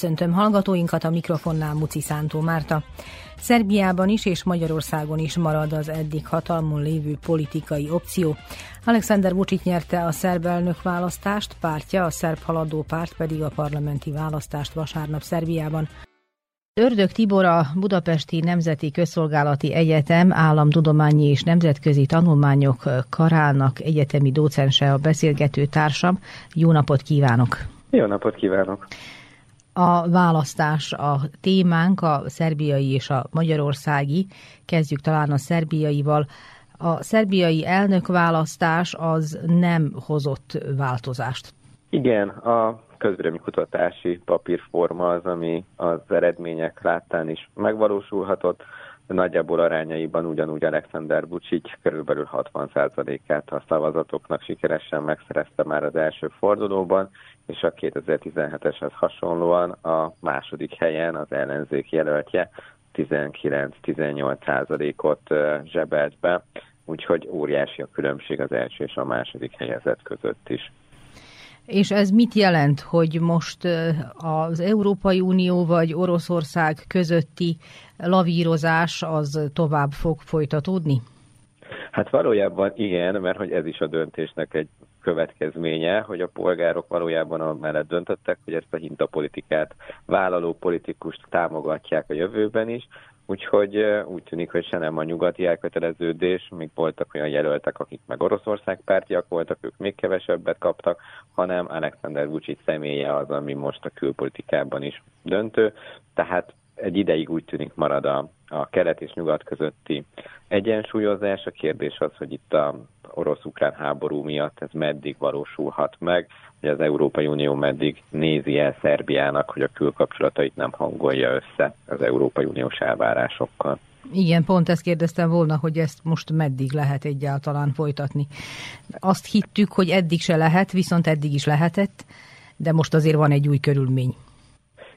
Köszöntöm hallgatóinkat a mikrofonnál Muci Szántó Márta. Szerbiában is és Magyarországon is marad az eddig hatalmon lévő politikai opció. Alexander Vucic nyerte a szerb elnök választást, pártja, a szerb haladó párt pedig a parlamenti választást vasárnap Szerbiában. Ördög Tibor a Budapesti Nemzeti Közszolgálati Egyetem államtudományi és nemzetközi tanulmányok karának egyetemi docense a beszélgető társam. Jó napot kívánok! Jó napot kívánok! A választás a témánk, a szerbiai és a magyarországi. Kezdjük talán a szerbiaival. A szerbiai elnökválasztás az nem hozott változást. Igen, a kutatási papírforma az, ami az eredmények láttán is megvalósulhatott. Nagyjából arányaiban ugyanúgy Alexander Vucic körülbelül 60%-át a szavazatoknak sikeresen megszerezte már az első fordulóban, és a 2017-eshez hasonlóan a második helyen az ellenzék jelöltje 19-18%-ot zsebelt be, úgyhogy óriási a különbség az első és a második helyezett között is. És ez mit jelent, hogy most az Európai Unió vagy Oroszország közötti lavírozás az tovább fog folytatódni? Hát valójában igen, mert hogy ez is a döntésnek egy következménye, hogy a polgárok valójában mellett döntöttek, hogy ezt a hintapolitikát vállaló politikust támogatják a jövőben is, Úgyhogy úgy tűnik, hogy se nem a nyugati elköteleződés, még voltak olyan jelöltek, akik meg Oroszország pártiak voltak, ők még kevesebbet kaptak, hanem Alexander Vucic személye az, ami most a külpolitikában is döntő. Tehát egy ideig úgy tűnik marad a, a kelet és nyugat közötti egyensúlyozás. A kérdés az, hogy itt a orosz-ukrán háború miatt ez meddig valósulhat meg, hogy az Európai Unió meddig nézi el Szerbiának, hogy a külkapcsolatait nem hangolja össze az Európai Uniós elvárásokkal. Igen, pont ezt kérdeztem volna, hogy ezt most meddig lehet egyáltalán folytatni. Azt hittük, hogy eddig se lehet, viszont eddig is lehetett, de most azért van egy új körülmény.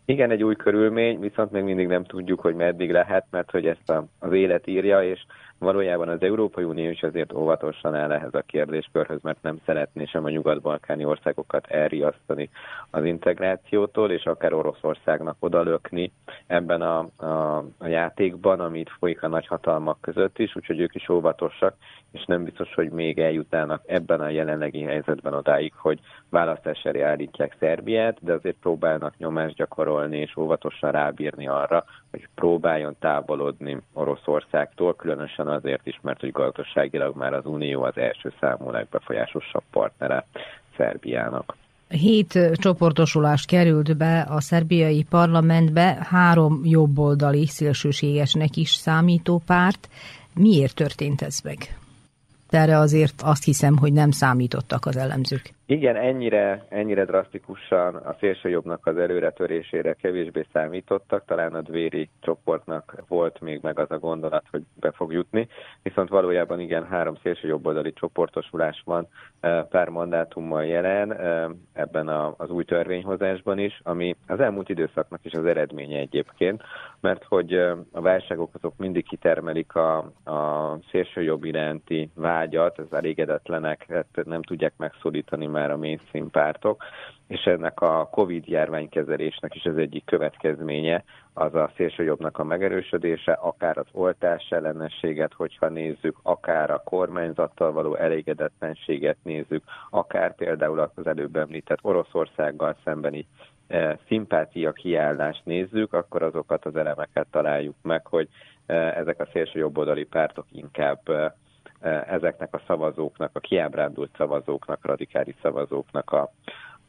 Igen, egy új körülmény, viszont még mindig nem tudjuk, hogy meddig lehet, mert hogy ezt a, az élet írja, és valójában az Európai Unió is azért óvatosan áll ehhez a kérdéskörhöz, mert nem szeretné sem a nyugat-balkáni országokat elriasztani az integrációtól, és akár Oroszországnak odalökni ebben a, a, a játékban, amit folyik a nagyhatalmak között is, úgyhogy ők is óvatosak, és nem biztos, hogy még eljutának ebben a jelenlegi helyzetben odáig, hogy választás elé állítják Szerbiát, de azért próbálnak nyomást gyakorolni és óvatosan rábírni arra, hogy próbáljon távolodni Oroszországtól, különösen azért is, mert hogy gazdaságilag már az Unió az első számú legbefolyásosabb partnere Szerbiának. Hét csoportosulás került be a szerbiai parlamentbe, három jobboldali szélsőségesnek is számító párt. Miért történt ez meg? Erre azért azt hiszem, hogy nem számítottak az elemzők. Igen, ennyire, ennyire drasztikusan a szélsőjobbnak az előretörésére kevésbé számítottak, talán a Dvéri csoportnak volt még meg az a gondolat, hogy be fog jutni, viszont valójában igen, három szélsőjobboldali csoportosulás van eh, pár mandátummal jelen eh, ebben az új törvényhozásban is, ami az elmúlt időszaknak is az eredménye egyébként, mert hogy eh, a válságok azok mindig kitermelik a, a szélsőjobb iránti vágyat, az elégedetlenek hát nem tudják megszólítani már a mainstream pártok, és ennek a Covid járványkezelésnek is az egyik következménye az a szélsőjobbnak a megerősödése, akár az oltás ellenességet, hogyha nézzük, akár a kormányzattal való elégedetlenséget nézzük, akár például az előbb említett Oroszországgal szembeni e, szimpátia kiállást nézzük, akkor azokat az elemeket találjuk meg, hogy ezek a szélső jobboldali pártok inkább ezeknek a szavazóknak, a kiábrándult szavazóknak, radikális szavazóknak a,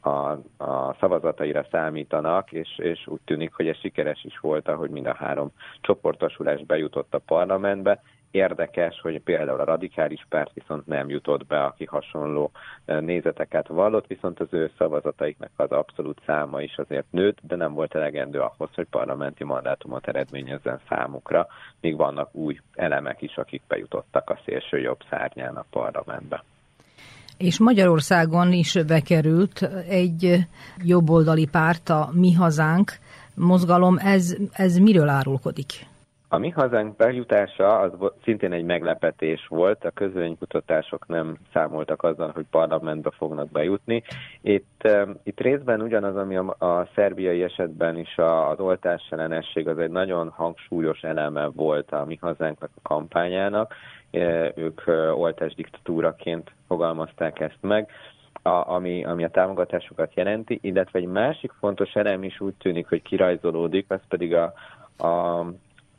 a, a szavazataira számítanak, és, és úgy tűnik, hogy ez sikeres is volt, ahogy mind a három csoportosulás bejutott a parlamentbe, Érdekes, hogy például a radikális párt viszont nem jutott be, aki hasonló nézeteket vallott, viszont az ő szavazataiknak az abszolút száma is azért nőtt, de nem volt elegendő ahhoz, hogy parlamenti mandátumot eredményezzen számukra, míg vannak új elemek is, akik bejutottak a szélső jobb szárnyán a parlamentbe. És Magyarországon is bekerült egy jobboldali párt, a Mi Hazánk mozgalom. Ez, ez miről árulkodik? A mi hazánk bejutása az szintén egy meglepetés volt, a közvénykutatások nem számoltak azzal, hogy parlamentbe fognak bejutni. Itt, itt részben ugyanaz, ami a, a szerbiai esetben is a, az oltás ellenesség, az egy nagyon hangsúlyos eleme volt a mi hazánknak a kampányának. E, ők oltás diktatúraként fogalmazták ezt meg. A, ami, ami a támogatásokat jelenti, illetve egy másik fontos elem is úgy tűnik, hogy kirajzolódik, az pedig a, a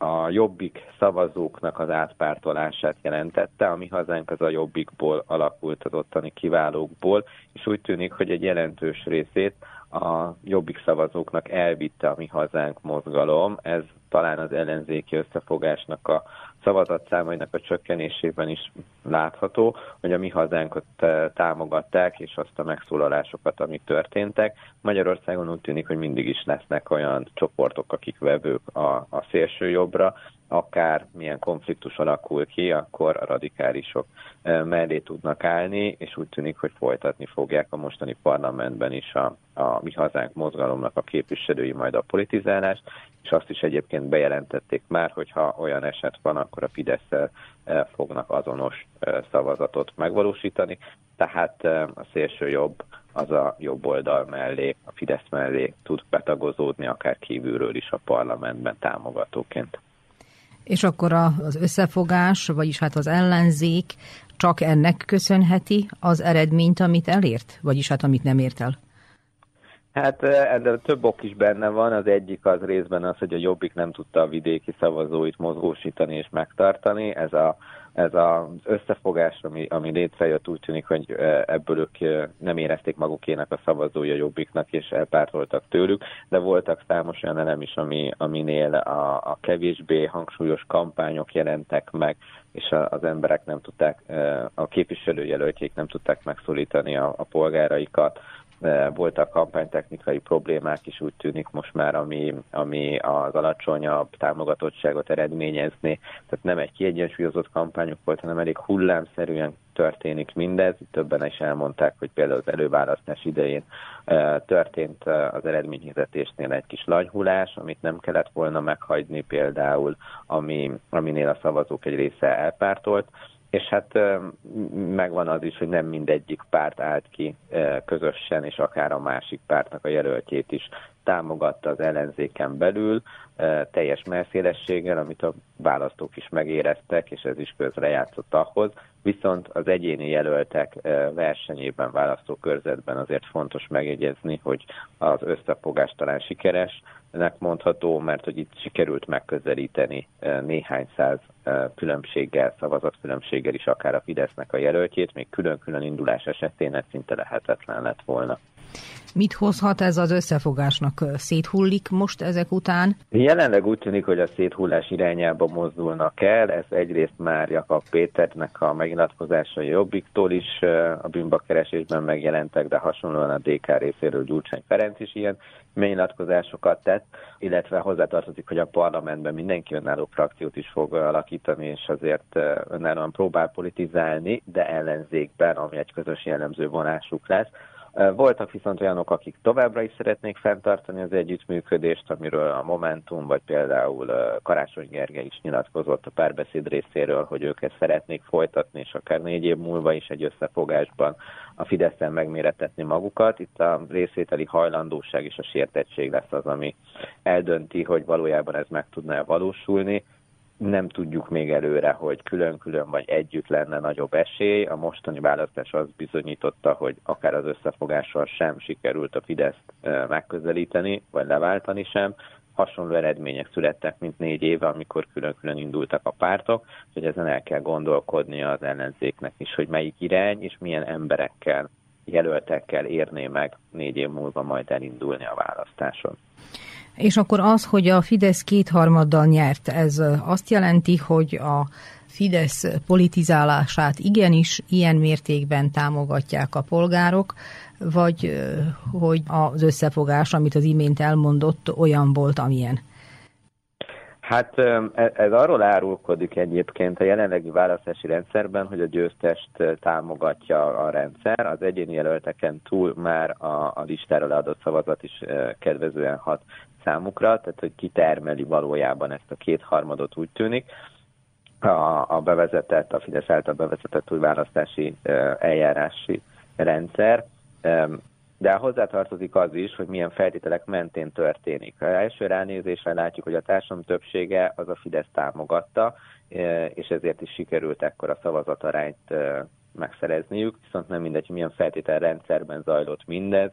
a jobbik szavazóknak az átpártolását jelentette. A mi hazánk az a jobbikból alakult az ottani kiválókból, és úgy tűnik, hogy egy jelentős részét a jobbik szavazóknak elvitte a mi hazánk mozgalom. Ez talán az ellenzéki összefogásnak a szavazatszámainak a csökkenésében is látható, hogy a mi hazánkat eh, támogatták, és azt a megszólalásokat, amik történtek. Magyarországon úgy tűnik, hogy mindig is lesznek olyan csoportok, akik vevők a, a szélső jobbra, akár milyen konfliktus alakul ki, akkor a radikálisok mellé tudnak állni, és úgy tűnik, hogy folytatni fogják a mostani parlamentben is a, a mi hazánk mozgalomnak a képviselői majd a politizálást, és azt is egyébként bejelentették már, hogyha olyan eset van, akkor a fidesz fognak azonos szavazatot megvalósítani, tehát a szélső jobb az a jobb oldal mellé, a Fidesz mellé tud betagozódni, akár kívülről is a parlamentben támogatóként. És akkor az összefogás, vagyis hát az ellenzék csak ennek köszönheti az eredményt, amit elért? Vagyis hát amit nem ért el? Hát ezzel több ok is benne van. Az egyik az részben az, hogy a Jobbik nem tudta a vidéki szavazóit mozgósítani és megtartani. Ez a ez az összefogás, ami, ami létrejött, úgy tűnik, hogy ebből ők nem érezték magukének a szavazója jobbiknak, és elpártoltak tőlük, de voltak számos olyan elem is, ami, aminél a, a kevésbé hangsúlyos kampányok jelentek meg, és az emberek nem tudták, a képviselőjelöltjék nem tudták megszólítani a, a polgáraikat, voltak kampánytechnikai problémák is úgy tűnik most már, ami, ami az alacsonyabb támogatottságot eredményezni. Tehát nem egy kiegyensúlyozott kampányok volt, hanem elég hullámszerűen történik mindez. Többen is elmondták, hogy például az előválasztás idején történt az eredményhirdetésnél egy kis lanyhulás, amit nem kellett volna meghagyni például, ami, aminél a szavazók egy része elpártolt és hát megvan az is, hogy nem mindegyik párt állt ki közösen, és akár a másik pártnak a jelöltjét is támogatta az ellenzéken belül, teljes merszélességgel, amit a választók is megéreztek, és ez is közrejátszott ahhoz. Viszont az egyéni jelöltek versenyében, választókörzetben azért fontos megjegyezni, hogy az összefogás talán sikeres, nek mondható, mert hogy itt sikerült megközelíteni néhány száz különbséggel, szavazatkülönbséggel is akár a Fidesznek a jelöltjét, még külön-külön indulás esetén ez szinte lehetetlen lett volna. Mit hozhat ez az összefogásnak? Széthullik most ezek után? Jelenleg úgy tűnik, hogy a széthullás irányába mozdulnak el. Ez egyrészt már Jakab Péternek a megnyilatkozásai Jobbiktól is a bűnbakkeresésben megjelentek, de hasonlóan a DK részéről Gyurcsány Ferenc is ilyen nyilatkozásokat tett, illetve hozzátartozik, hogy a parlamentben mindenki önálló frakciót is fog alakítani, és azért önállóan próbál politizálni, de ellenzékben, ami egy közös jellemző vonásuk lesz. Voltak viszont olyanok, akik továbbra is szeretnék fenntartani az együttműködést, amiről a Momentum, vagy például Karácsony Gergely is nyilatkozott a párbeszéd részéről, hogy ők ezt szeretnék folytatni, és akár négy év múlva is egy összefogásban a Fideszen megméretetni magukat. Itt a részvételi hajlandóság és a sértettség lesz az, ami eldönti, hogy valójában ez meg tudna valósulni nem tudjuk még előre, hogy külön-külön vagy együtt lenne nagyobb esély. A mostani választás az bizonyította, hogy akár az összefogással sem sikerült a Fideszt megközelíteni, vagy leváltani sem. hasonló eredmények születtek, mint négy éve, amikor külön-külön indultak a pártok, hogy ezen el kell gondolkodnia az ellenzéknek is, hogy melyik irány és milyen emberekkel, jelöltekkel érné meg négy év múlva majd elindulni a választáson. És akkor az, hogy a Fidesz kétharmaddal nyert, ez azt jelenti, hogy a Fidesz politizálását igenis ilyen mértékben támogatják a polgárok, vagy hogy az összefogás, amit az imént elmondott, olyan volt, amilyen? Hát e, ez arról árulkodik egyébként a jelenlegi választási rendszerben, hogy a győztest támogatja a rendszer. Az egyéni jelölteken túl már a, a listára leadott szavazat is kedvezően hat számukra, tehát hogy kitermeli valójában ezt a kétharmadot úgy tűnik a, a bevezetett, a Fidesz által bevezetett új választási eljárási rendszer, de hozzátartozik az is, hogy milyen feltételek mentén történik. A első ránézésre látjuk, hogy a társadalom többsége az a Fidesz támogatta, és ezért is sikerült ekkor a szavazatarányt megszerezniük, viszont nem mindegy, milyen feltételrendszerben zajlott mindez,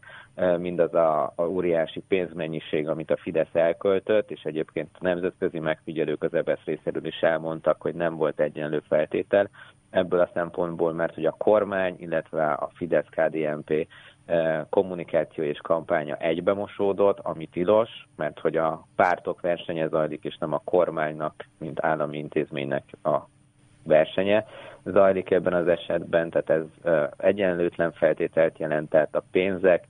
mindaz a, a óriási pénzmennyiség, amit a Fidesz elköltött, és egyébként a nemzetközi megfigyelők az EBSZ részéről is elmondtak, hogy nem volt egyenlő feltétel ebből a szempontból, mert hogy a kormány, illetve a Fidesz-KDNP kommunikáció és kampánya egybemosódott, ami tilos, mert hogy a pártok versenye zajlik, és nem a kormánynak, mint állami intézménynek a versenye zajlik ebben az esetben, tehát ez egyenlőtlen feltételt jelentett a pénzek,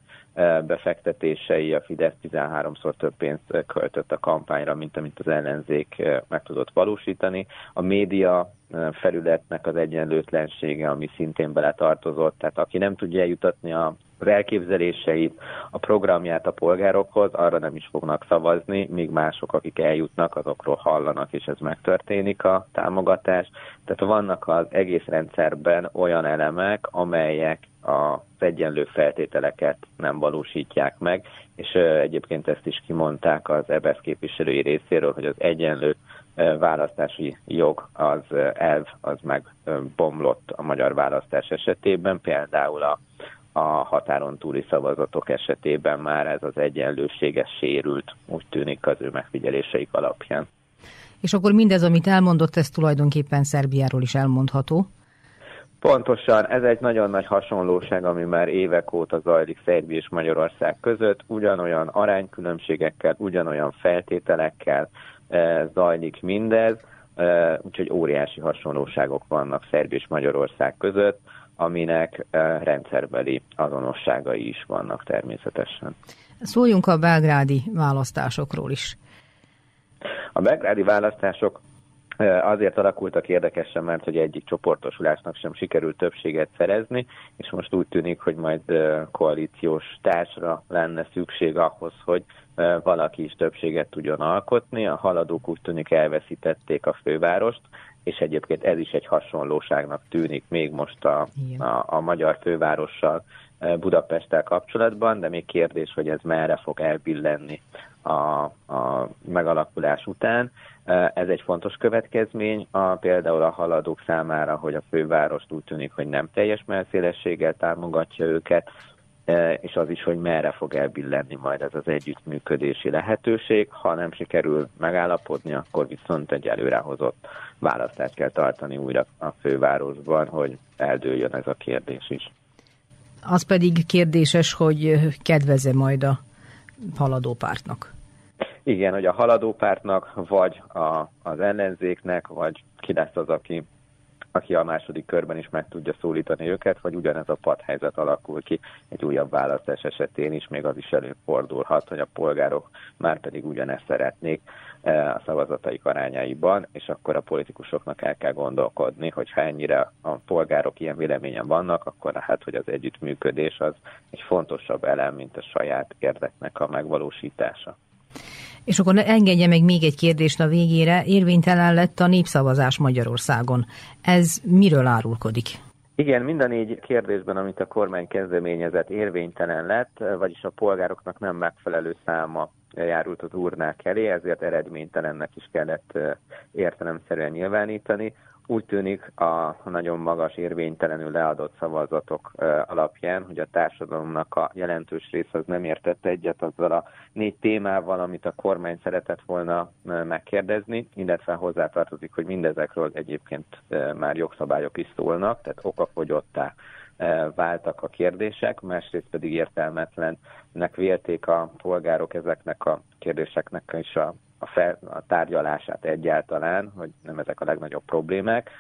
befektetései, a Fidesz 13-szor több pénzt költött a kampányra, mint amit az ellenzék meg tudott valósítani. A média felületnek az egyenlőtlensége, ami szintén beletartozott, tehát aki nem tudja eljutatni a az elképzeléseit, a programját a polgárokhoz, arra nem is fognak szavazni, míg mások, akik eljutnak, azokról hallanak, és ez megtörténik a támogatás. Tehát vannak az egész rendszerben olyan elemek, amelyek az egyenlő feltételeket nem valósítják meg, és egyébként ezt is kimondták az EBSZ képviselői részéről, hogy az egyenlő választási jog, az elv, az megbomlott a magyar választás esetében, például a a határon túli szavazatok esetében már ez az egyenlőséges sérült, úgy tűnik az ő megfigyeléseik alapján. És akkor mindez, amit elmondott, ez tulajdonképpen Szerbiáról is elmondható? Pontosan, ez egy nagyon nagy hasonlóság, ami már évek óta zajlik Szerbia és Magyarország között, ugyanolyan aránykülönbségekkel, ugyanolyan feltételekkel e, zajlik mindez, e, úgyhogy óriási hasonlóságok vannak Szerbia és Magyarország között aminek eh, rendszerbeli azonosságai is vannak természetesen. Szóljunk a belgrádi választásokról is. A belgrádi választások azért alakultak érdekesen, mert hogy egyik csoportosulásnak sem sikerült többséget szerezni, és most úgy tűnik, hogy majd koalíciós társra lenne szükség ahhoz, hogy valaki is többséget tudjon alkotni. A haladók úgy tűnik elveszítették a fővárost, és egyébként ez is egy hasonlóságnak tűnik még most a, a, a magyar fővárossal Budapesttel kapcsolatban, de még kérdés, hogy ez merre fog elbillenni a, a megalakulás után. Ez egy fontos következmény, a, például a haladók számára, hogy a fővárost úgy tűnik, hogy nem teljes melszélességgel támogatja őket, és az is, hogy merre fog elbillenni majd ez az együttműködési lehetőség. Ha nem sikerül megállapodni, akkor viszont egy előrehozott választást kell tartani újra a fővárosban, hogy eldőljön ez a kérdés is. Az pedig kérdéses, hogy kedveze majd a haladó pártnak. Igen, hogy a haladó pártnak, vagy a, az ellenzéknek, vagy ki lesz az, aki aki a második körben is meg tudja szólítani őket, vagy ugyanez a padhelyzet alakul ki egy újabb választás esetén is, még az is előfordulhat, hogy a polgárok már pedig ugyanezt szeretnék eh, a szavazataik arányaiban, és akkor a politikusoknak el kell gondolkodni, hogy ha ennyire a polgárok ilyen véleményen vannak, akkor hát, hogy az együttműködés az egy fontosabb elem, mint a saját érdeknek a megvalósítása. És akkor engedje meg még egy kérdést a végére. Érvénytelen lett a népszavazás Magyarországon. Ez miről árulkodik? Igen, mind a négy kérdésben, amit a kormány kezdeményezett, érvénytelen lett, vagyis a polgároknak nem megfelelő száma járult az urnák elé, ezért eredménytelennek is kellett értelemszerűen nyilvánítani. Úgy tűnik a nagyon magas érvénytelenül leadott szavazatok alapján, hogy a társadalomnak a jelentős része az nem értette egyet azzal a négy témával, amit a kormány szeretett volna megkérdezni, illetve hozzátartozik, hogy mindezekről egyébként már jogszabályok is szólnak, tehát okafogyottá váltak a kérdések, másrészt pedig értelmetlennek vélték a polgárok ezeknek a kérdéseknek is a a, fel, a tárgyalását egyáltalán, hogy nem ezek a legnagyobb problémák.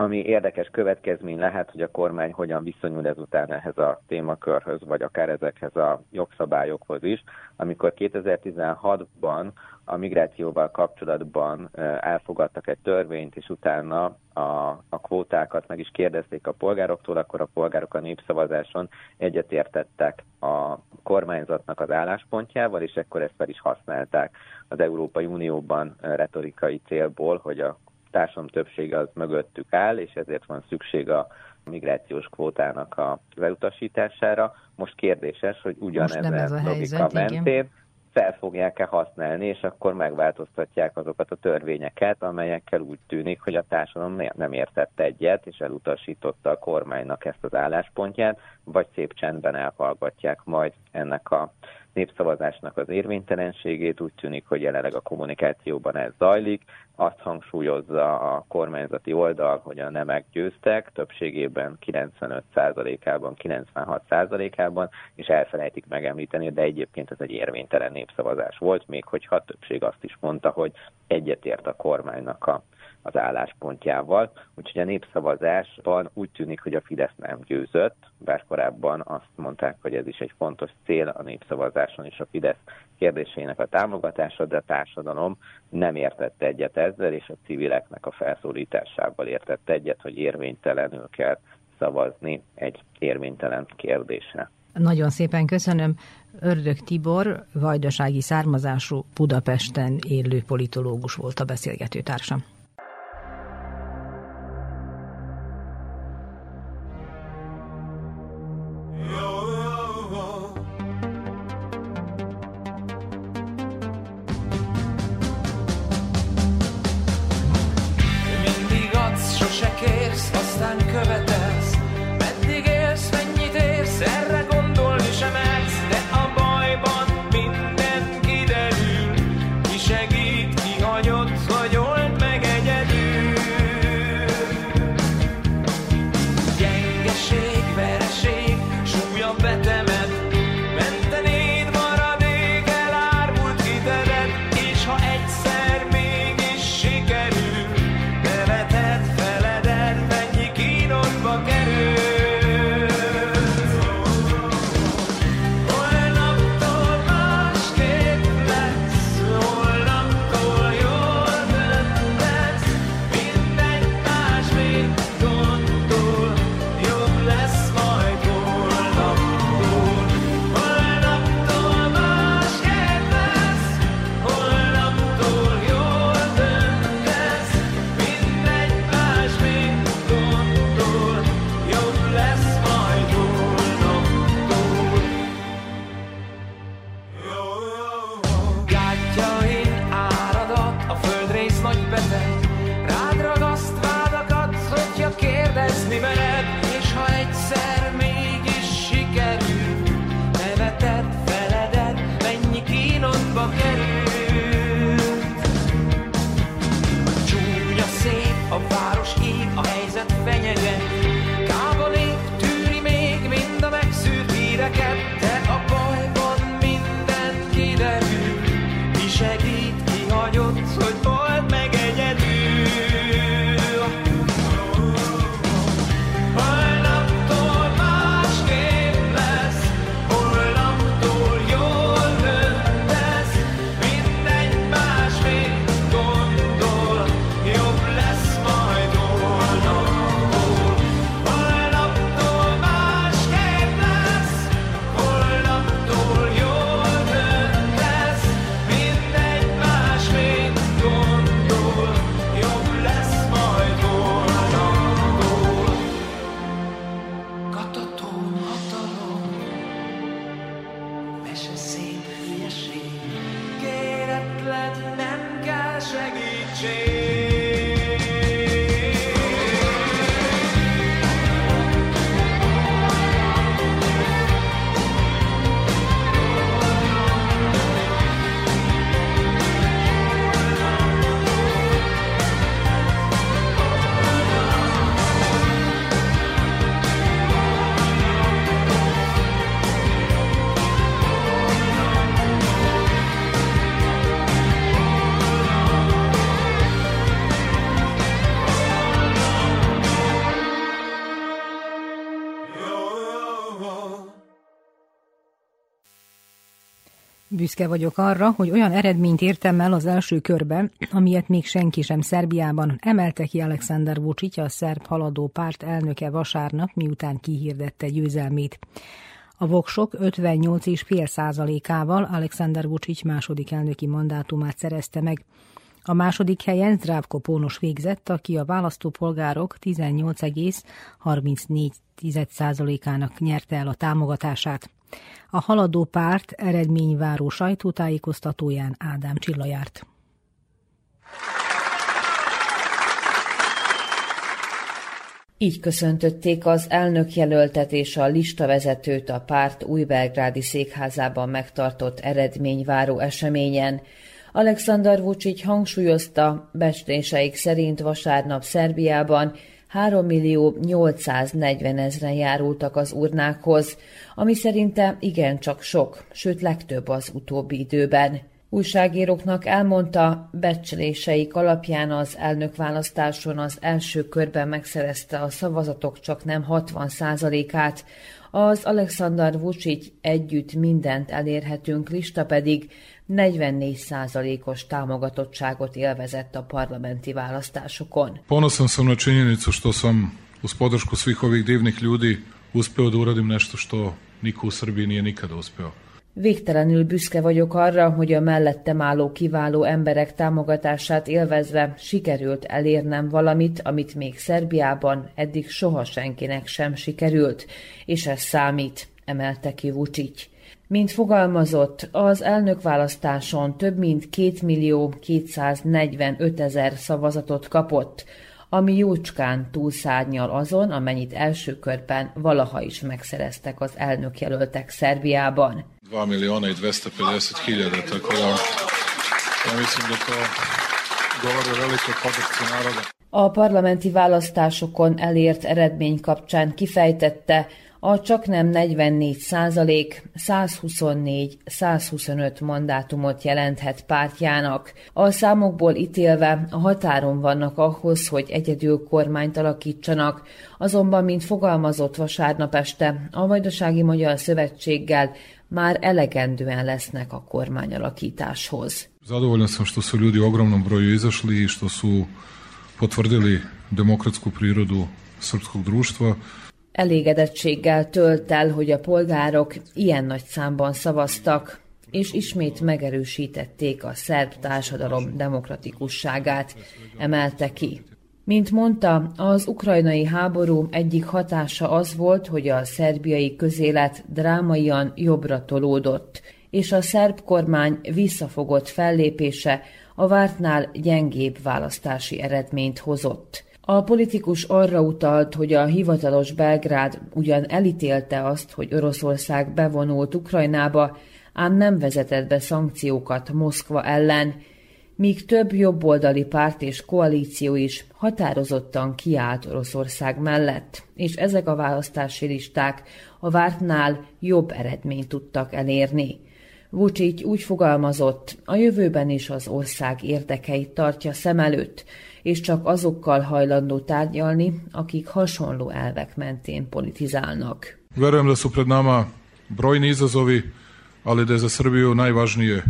Ami érdekes következmény lehet, hogy a kormány hogyan viszonyul ezután ehhez a témakörhöz, vagy akár ezekhez a jogszabályokhoz is. Amikor 2016-ban a migrációval kapcsolatban elfogadtak egy törvényt, és utána a, a kvótákat meg is kérdezték a polgároktól, akkor a polgárok a népszavazáson egyetértettek a kormányzatnak az álláspontjával, és ekkor ezt fel is használták az Európai Unióban retorikai célból, hogy a társadalom többsége az mögöttük áll, és ezért van szükség a migrációs kvótának a elutasítására. Most kérdéses, hogy ugyanezen ez a logika mentén igen fel fogják-e használni, és akkor megváltoztatják azokat a törvényeket, amelyekkel úgy tűnik, hogy a társadalom nem értett egyet, és elutasította a kormánynak ezt az álláspontját, vagy szép csendben elhallgatják majd ennek a népszavazásnak az érvénytelenségét. Úgy tűnik, hogy jelenleg a kommunikációban ez zajlik. Azt hangsúlyozza a kormányzati oldal, hogy a nemek győztek, többségében 95%-ában, 96%-ában, és elfelejtik megemlíteni, de egyébként ez egy érvénytelen népszavazás volt, még hogyha a többség azt is mondta, hogy egyetért a kormánynak a az álláspontjával. Úgyhogy a népszavazásban úgy tűnik, hogy a Fidesz nem győzött, bár korábban azt mondták, hogy ez is egy fontos cél a népszavazáson és a Fidesz kérdéseinek a támogatása, de a társadalom nem értette egyet ezzel, és a civileknek a felszólításával értette egyet, hogy érvénytelenül kell szavazni egy érvénytelen kérdésre. Nagyon szépen köszönöm. Ördög Tibor, vajdasági származású Budapesten élő politológus volt a beszélgető társam. Büszke vagyok arra, hogy olyan eredményt értem el az első körben, amilyet még senki sem Szerbiában, emelte ki Alexander Vucic, a szerb haladó párt elnöke vasárnap, miután kihirdette győzelmét. A voksok 58,5 százalékával Alexander Vucic második elnöki mandátumát szerezte meg. A második helyen Zdravko Pónos végzett, aki a választópolgárok 18,34%-ának nyerte el a támogatását. A haladó párt eredményváró sajtótájékoztatóján Ádám Csilla járt. Így köszöntötték az elnök jelöltet és a listavezetőt a párt újbelgrádi székházában megtartott eredményváró eseményen. Alexander Vucic hangsúlyozta, bestéseik szerint vasárnap Szerbiában 3 millió 840 ezren járultak az urnákhoz, ami szerinte igencsak sok, sőt legtöbb az utóbbi időben. Újságíróknak elmondta, becsléseik alapján az elnökválasztáson az első körben megszerezte a szavazatok csak nem 60%-át, az Alexander Vucic együtt mindent elérhetünk lista pedig 44%-os támogatottságot élvezett a parlamenti választásokon. Ponosan sam na činjenicu što sam uz podršku svih ovih divnih ljudi uspeo da uradim nešto što niko u Srbiji nije nikada uspeo. Végtelenül büszke vagyok arra, hogy a mellettem álló kiváló emberek támogatását élvezve sikerült elérnem valamit, amit még Szerbiában eddig soha senkinek sem sikerült, és ez számít, emelte ki Vucic. Mint fogalmazott, az elnökválasztáson több mint 2 millió 245 ezer szavazatot kapott, ami jócskán túlszárnyal azon, amennyit első körben valaha is megszereztek az elnökjelöltek Szerbiában. 2 miliona i 250 hiljada, tako da ja mislim da to govori o velikoj podršci naroda. A parlamenti választásokon elért eredmény kapcsán kifejtette, a csaknem 44 százalék 124-125 mandátumot jelenthet pártjának. A számokból ítélve a határon vannak ahhoz, hogy egyedül kormányt alakítsanak, azonban, mint fogalmazott vasárnap este, a Vajdasági Magyar Szövetséggel már elegendően lesznek a kormányalakításhoz. Zadovoljan sam što su ljudi ogromnom broju izašli i što su potvrdili demokratsku prirodu srpskog društva. Elégedettséggel tölt el, hogy a polgárok ilyen nagy számban szavaztak, és ismét megerősítették a szerb társadalom demokratikusságát, emelte ki. Mint mondta, az ukrajnai háború egyik hatása az volt, hogy a szerbiai közélet drámaian jobbra tolódott, és a szerb kormány visszafogott fellépése a vártnál gyengébb választási eredményt hozott. A politikus arra utalt, hogy a hivatalos Belgrád ugyan elítélte azt, hogy Oroszország bevonult Ukrajnába, ám nem vezetett be szankciókat Moszkva ellen, míg több jobboldali párt és koalíció is határozottan kiállt Oroszország mellett, és ezek a választási listák a vártnál jobb eredményt tudtak elérni. Vucic úgy fogalmazott, a jövőben is az ország érdekeit tartja szem előtt, és csak azokkal hajlandó tárgyalni, akik hasonló elvek mentén politizálnak. Verujem da su pred nama brojni izazovi, ali da je za Srbiju najvažnije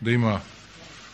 da ima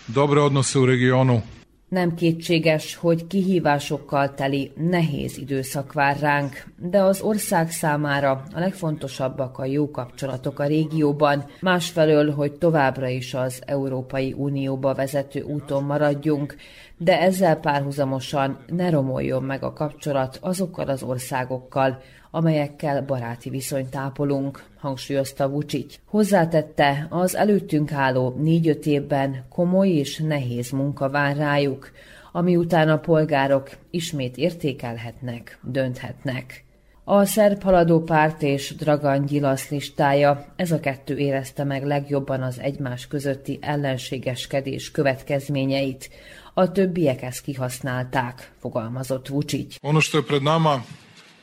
dobre odnose u regionu. Nem kétséges, hogy kihívásokkal teli nehéz időszak vár ránk, de az ország számára a legfontosabbak a jó kapcsolatok a régióban, másfelől, hogy továbbra is az Európai Unióba vezető úton maradjunk, de ezzel párhuzamosan ne romoljon meg a kapcsolat azokkal az országokkal, amelyekkel baráti viszonyt ápolunk, hangsúlyozta Vucic. Hozzátette, az előttünk álló négy-öt évben komoly és nehéz munka vár rájuk, ami után a polgárok ismét értékelhetnek, dönthetnek. A szerb haladó párt és Dragan Gyilasz listája, ez a kettő érezte meg legjobban az egymás közötti ellenségeskedés következményeit. A többiek ezt kihasználták, fogalmazott Vucic. Ono što je pred nama,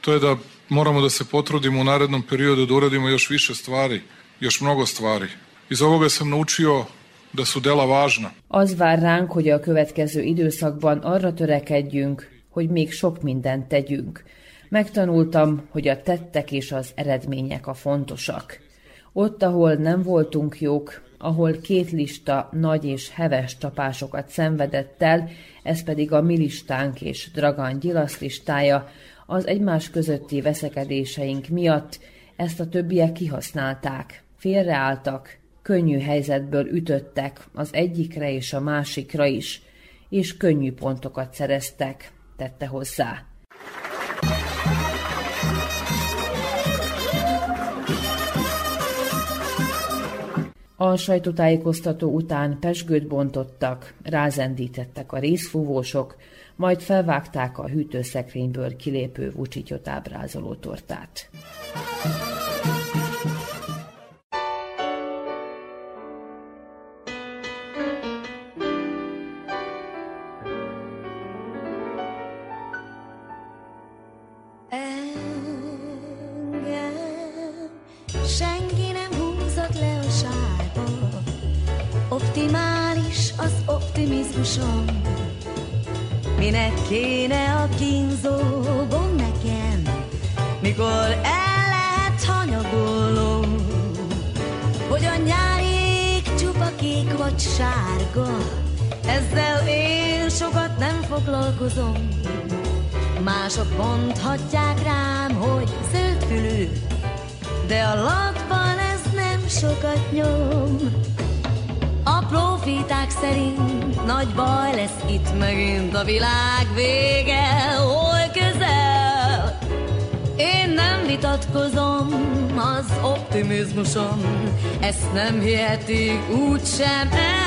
to je da moramo da se potrudimo u narednom periodu da uradimo još više stvari, još mnogo stvari. Iz ovoga sam naučio da su dela važna. Az vár ránk, hogy a következő időszakban arra törekedjünk, hogy még sok mindent tegyünk. Megtanultam, hogy a tettek és az eredmények a fontosak. Ott, ahol nem voltunk jók, ahol két lista nagy és heves csapásokat szenvedett el, ez pedig a milistánk és Dragan Gyilasz listája, az egymás közötti veszekedéseink miatt ezt a többiek kihasználták, félreálltak, könnyű helyzetből ütöttek az egyikre és a másikra is, és könnyű pontokat szereztek, tette hozzá. A sajtótájékoztató után pesgőt bontottak, rázendítettek a részfúvósok, majd felvágták a hűtőszekrényből kilépő vucsityot ábrázoló tortát. Minek foglalkozom. Mások mondhatják rám, hogy zöldfülű, de a lakban ez nem sokat nyom. A profiták szerint nagy baj lesz itt megint a világ vége, hol közel. Én nem vitatkozom az optimizmusom, ezt nem hihetik úgysem el.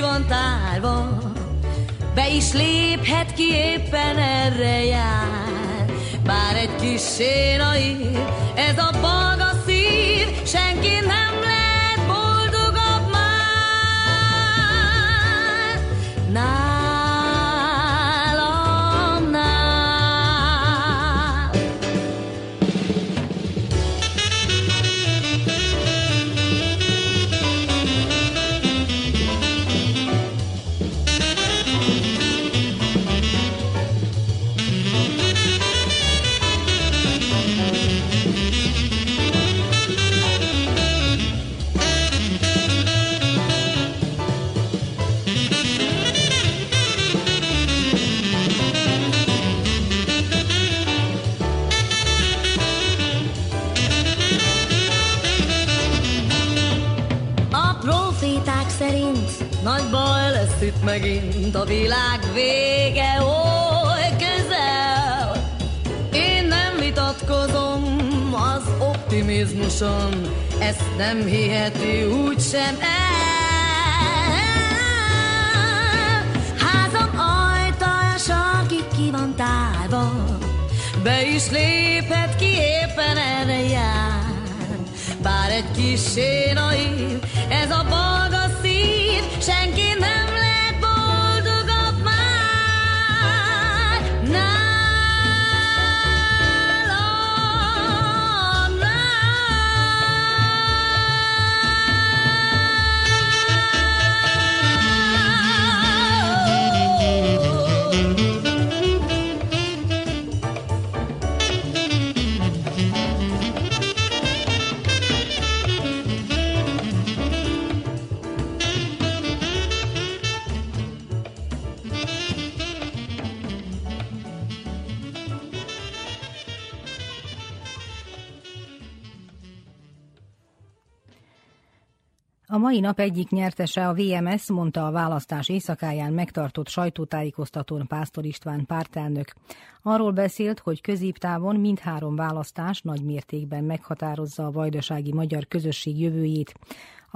Van tárva, be is léphet ki éppen erre jár. Bár egy kis naív, ez a balga szív, senki nem megint a világ vége, oly közel. Én nem vitatkozom az optimizmuson, ezt nem hiheti úgysem el. Házam ajtaja sarkig ki van tárva, be is léphet ki éppen erre jár. Bár egy kis naív, ez a balga szív, senki nem mai nap egyik nyertese a VMS, mondta a választás éjszakáján megtartott sajtótájékoztatón Pásztor István pártelnök. Arról beszélt, hogy középtávon mindhárom választás nagy mértékben meghatározza a vajdasági magyar közösség jövőjét.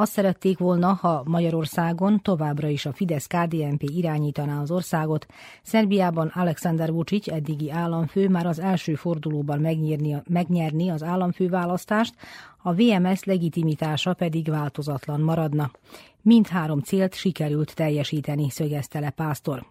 Azt szerették volna, ha Magyarországon továbbra is a Fidesz-KDNP irányítaná az országot. Szerbiában Alexander Vucic, eddigi államfő, már az első fordulóban megnyerni, megnyerni az államfőválasztást, a VMS legitimitása pedig változatlan maradna. Mindhárom célt sikerült teljesíteni, szögezte le Pásztor.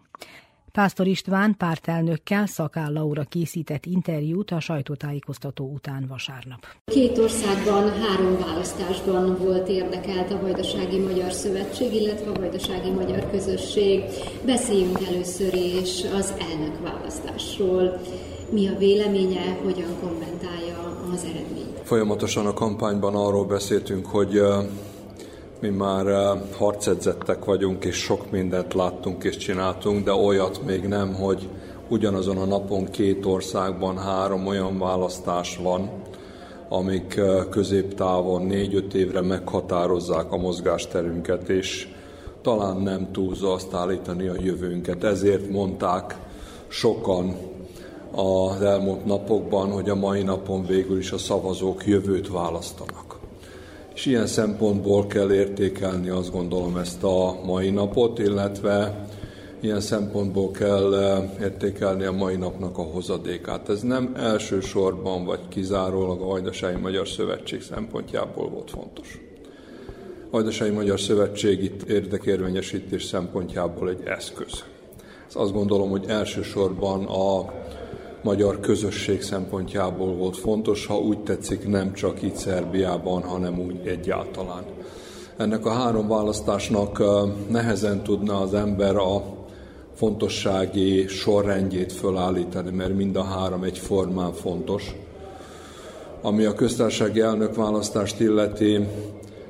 Pásztor István pártelnökkel Szakál Laura készített interjút a sajtótájékoztató után vasárnap. Két országban, három választásban volt érdekelt a Vajdasági Magyar Szövetség, illetve a Vajdasági Magyar Közösség. Beszéljünk először is az elnök választásról. Mi a véleménye, hogyan kommentálja az eredményt? Folyamatosan a kampányban arról beszéltünk, hogy mi már harcedzettek vagyunk, és sok mindent láttunk és csináltunk, de olyat még nem, hogy ugyanazon a napon két országban három olyan választás van, amik középtávon négy-öt évre meghatározzák a mozgásterünket, és talán nem túlzó azt állítani a jövőnket. Ezért mondták sokan az elmúlt napokban, hogy a mai napon végül is a szavazók jövőt választanak. És ilyen szempontból kell értékelni azt gondolom ezt a mai napot, illetve ilyen szempontból kell eh, értékelni a mai napnak a hozadékát. Ez nem elsősorban vagy kizárólag a Vajdasági Magyar Szövetség szempontjából volt fontos. A Vajdasági Magyar Szövetség itt érdekérvényesítés szempontjából egy eszköz. Ez azt gondolom, hogy elsősorban a magyar közösség szempontjából volt fontos, ha úgy tetszik, nem csak itt Szerbiában, hanem úgy egyáltalán. Ennek a három választásnak eh, nehezen tudna az ember a fontossági sorrendjét fölállítani, mert mind a három egyformán fontos. Ami a köztársasági elnök választást illeti,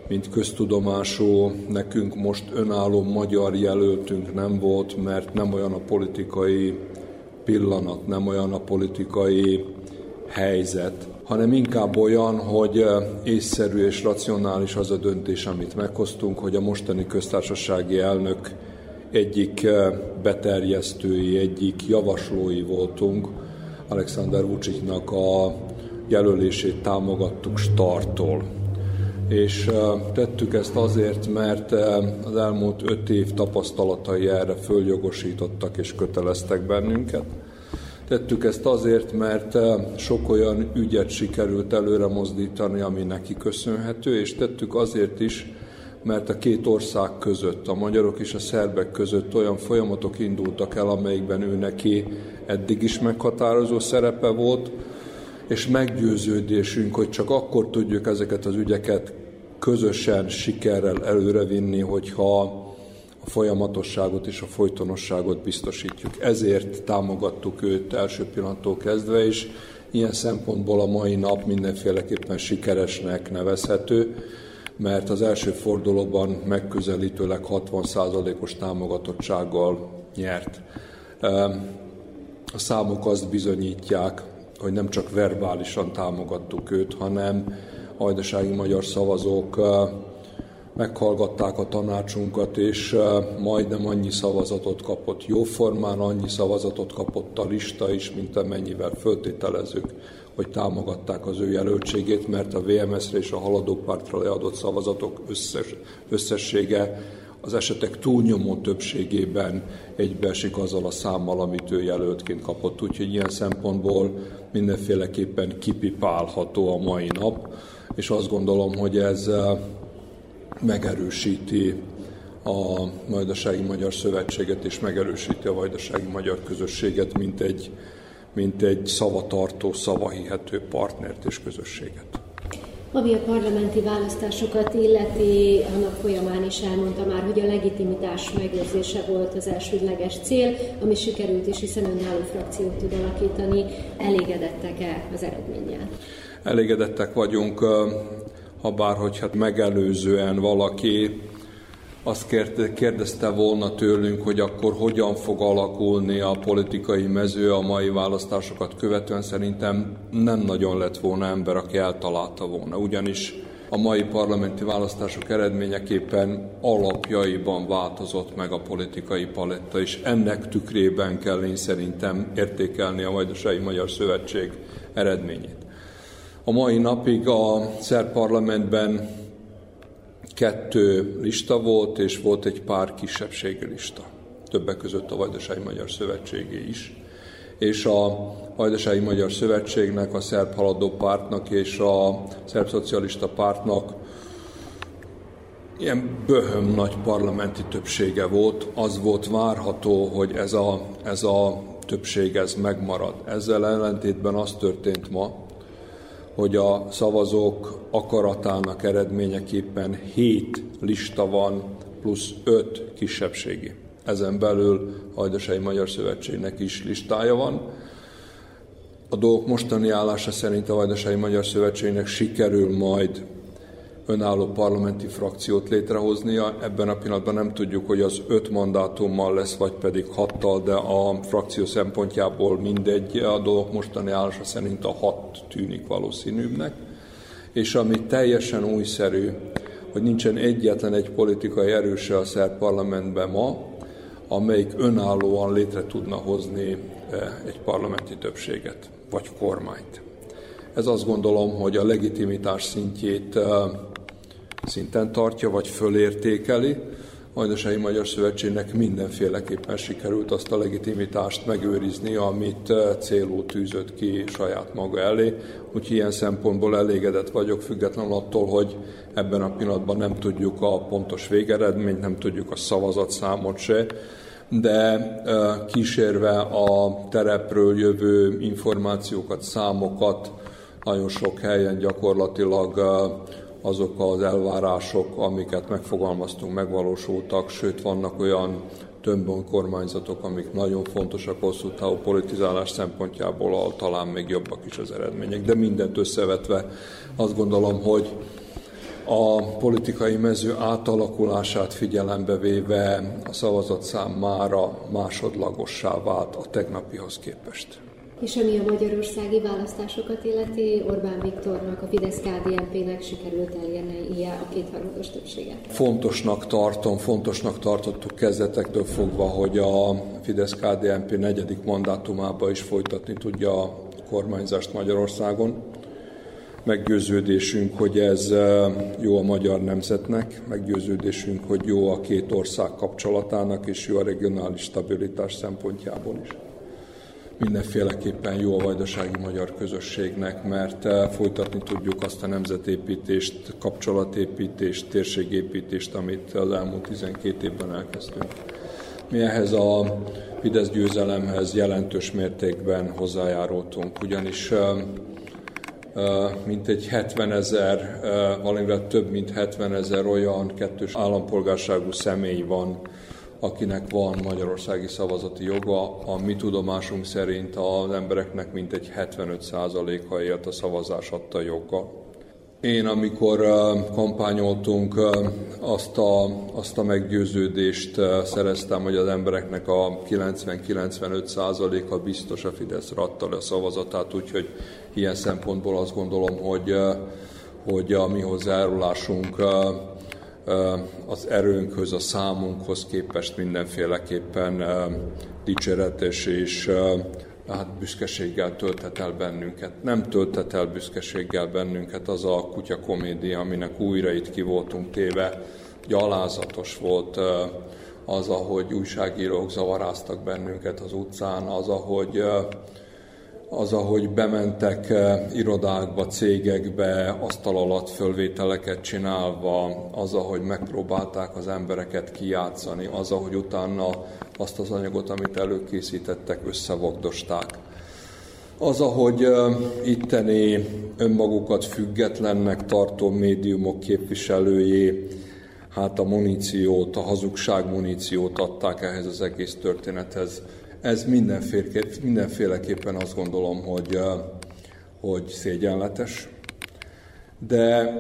mint köztudomású, nekünk most önálló magyar jelöltünk nem volt, mert nem olyan a politikai pillanat, nem olyan a politikai helyzet, hanem inkább olyan, hogy észszerű és racionális az a döntés, amit meghoztunk, hogy a mostani köztársasági elnök egyik beterjesztői, egyik javaslói voltunk. Alexander Vucicnak a jelölését támogattuk starttól. És tettük ezt azért, mert az elmúlt öt év tapasztalatai erre följogosítottak és köteleztek bennünket. Tettük ezt azért, mert sok olyan ügyet sikerült előre mozdítani, ami neki köszönhető, és tettük azért is, mert a két ország között, a magyarok és a szerbek között olyan folyamatok indultak el, amelyikben ő neki eddig is meghatározó szerepe volt, és meggyőződésünk, hogy csak akkor tudjuk ezeket az ügyeket közösen sikerrel előrevinni, hogyha a folyamatosságot és a folytonosságot biztosítjuk. Ezért támogattuk őt első pillanattól kezdve, és ilyen szempontból a mai nap mindenféleképpen sikeresnek nevezhető mert az első fordulóban megközelítőleg 60%-os támogatottsággal nyert. A számok azt bizonyítják, hogy nem csak verbálisan támogattuk őt, hanem hajdasági magyar szavazók meghallgatták a tanácsunkat, és majdnem annyi szavazatot kapott jóformán, annyi szavazatot kapott a lista is, mint amennyivel föltételezzük hogy támogatták az ő jelöltségét, mert a VMS-re és a haladópártra leadott szavazatok összes, összessége az esetek túlnyomó többségében egybeesik azzal a számmal, amit ő jelöltként kapott. Úgyhogy ilyen szempontból mindenféleképpen kipipálható a mai nap, és azt gondolom, hogy ez megerősíti a Vajdasági Magyar Szövetséget, és megerősíti a Vajdasági Magyar Közösséget, mint egy mint egy szavatartó, szavahihető partnert és közösséget. Ami a parlamenti választásokat illeti, annak folyamán is elmondta már, hogy a legitimitás megőrzése volt az elsődleges cél, ami sikerült is, hiszen önálló frakciót tud alakítani. Elégedettek-e az eredménnyel? Elégedettek vagyunk, ha bár hogy hát megelőzően valaki azt kérdezte volna tőlünk, hogy akkor hogyan fog alakulni a politikai mező a mai választásokat követően, szerintem nem nagyon lett volna ember, aki eltalálta volna. Ugyanis a mai parlamenti választások eredményeképpen alapjaiban változott meg a politikai paletta, és ennek tükrében kell én szerintem értékelni a Vajdasági Magyar Szövetség eredményét. A mai napig a Szerb parlamentben kettő lista volt, és volt egy pár kisebbségi lista. Többek között a Vajdasági Magyar Szövetségé is. És a Vajdasági Magyar Szövetségnek, a Szerb Haladó Pártnak és a Szerb Szocialista Pártnak ilyen böhöm nagy parlamenti többsége volt. Az volt várható, hogy ez a, ez a többség ez megmarad. Ezzel ellentétben az történt ma, hogy a szavazók akaratának eredményeképpen 7 lista van, plusz 5 kisebbségi. Ezen belül a Hajdasai Magyar Szövetségnek is listája van. a dolgok mostani állása szerint a Vajdasági Magyar Szövetségnek sikerül majd önálló parlamenti frakciót létrehoznia. Ebben a pillanatban nem tudjuk, hogy az öt mandátummal lesz, vagy pedig hattal, de a frakció szempontjából mindegy, a dolgok mostani állása szerint a hat tűnik valószínűbbnek. És ami teljesen újszerű, hogy nincsen egyetlen egy politikai erőse a szerb parlamentben ma, amelyik önállóan létre tudna hozni eh, egy parlamenti többséget, vagy kormányt. Ez azt gondolom, hogy a legitimitás szintjét eh, szinten tartja, vagy fölértékeli. Vajdasági Magyar Szövetségnek mindenféleképpen sikerült azt a legitimitást megőrizni, amit eh, célul tűzött ki saját maga elé. Úgyhogy ilyen szempontból elégedett vagyok, függetlenül attól, hogy ebben a pillanatban nem tudjuk a pontos végeredményt, nem tudjuk a szavazatszámot se, de eh, kísérve a terepről jövő információkat, számokat, nagyon sok helyen gyakorlatilag eh, azok az elvárások, amiket megfogalmaztunk, megvalósultak, sőt vannak olyan több kormányzatok, amik nagyon fontosak hosszú távú politizálás szempontjából, talán még jobbak is az eredmények. De mindent összevetve azt gondolom, hogy a politikai mező átalakulását figyelembe véve a szavazatszám mára másodlagossá vált a tegnapihoz képest. És ami a magyarországi választásokat illeti, Orbán Viktornak, a Fidesz-KDNP-nek sikerült elérni ilyen a kétharmados többséget. Fontosnak tartom, fontosnak tartottuk kezdetektől fogva, hogy a Fidesz-KDNP negyedik mandátumába is folytatni tudja a kormányzást Magyarországon. Meggyőződésünk, hogy ez jó a magyar nemzetnek, meggyőződésünk, hogy jó a két ország kapcsolatának, és jó a regionális stabilitás szempontjából is mindenféleképpen jó a vajdasági magyar közösségnek, mert eh, folytatni tudjuk azt a nemzetépítést, kapcsolatépítést, térségépítést, amit az elmúlt 12 évben elkezdtünk. Mi ehhez a Fidesz győzelemhez jelentős mértékben hozzájárultunk, ugyanis eh, eh, mint egy 70 ezer, valamivel több mint 70 ezer olyan kettős állampolgárságú személy van akinek van magyarországi szavazati joga. A mi tudomásunk szerint az embereknek mintegy 75%-a élt a szavazás adta joga. Én, amikor kampányoltunk, azt a, azt a meggyőződést szereztem, hogy az embereknek a 90-95%-a biztos a Fideszre adta le a szavazatát, úgyhogy ilyen szempontból azt gondolom, hogy, hogy a mi hozzájárulásunk az erőnkhöz, a számunkhoz képest mindenféleképpen dicséretes és hát büszkeséggel tölthet el bennünket. Nem tölthet el büszkeséggel bennünket az a kutya komédia, aminek újra itt ki voltunk téve. Gyalázatos volt az, ahogy újságírók zavaráztak bennünket az utcán, az, ahogy az, ahogy bementek eh, irodákba, cégekbe, asztal alatt fölvételeket csinálva, az, ahogy megpróbálták az embereket kijátszani, az, ahogy utána azt az anyagot, amit előkészítettek, összevogdosták. Az, ahogy eh, itteni önmagukat függetlennek tartó médiumok képviselőjé, hát a muníciót, a hazugság muníciót adták ehhez az egész történethez, ez mindenféleképpen azt gondolom, hogy, hogy szégyenletes. De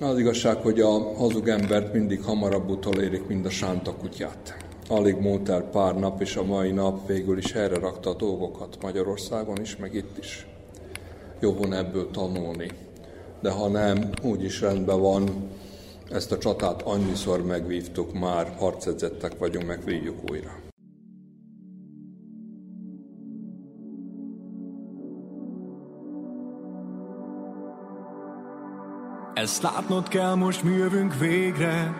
az igazság, hogy a hazug embert mindig hamarabb utolérik, mint a sánta kutyát. Alig múlt el pár nap, és a mai nap végül is erre rakta a dolgokat Magyarországon is, meg itt is. Jó volna ebből tanulni. De ha nem, úgy is rendben van, ezt a csatát annyiszor megvívtuk már, harcedzettek vagyunk, megvívjuk újra. Ezt látnod kell, most mi jövünk végre.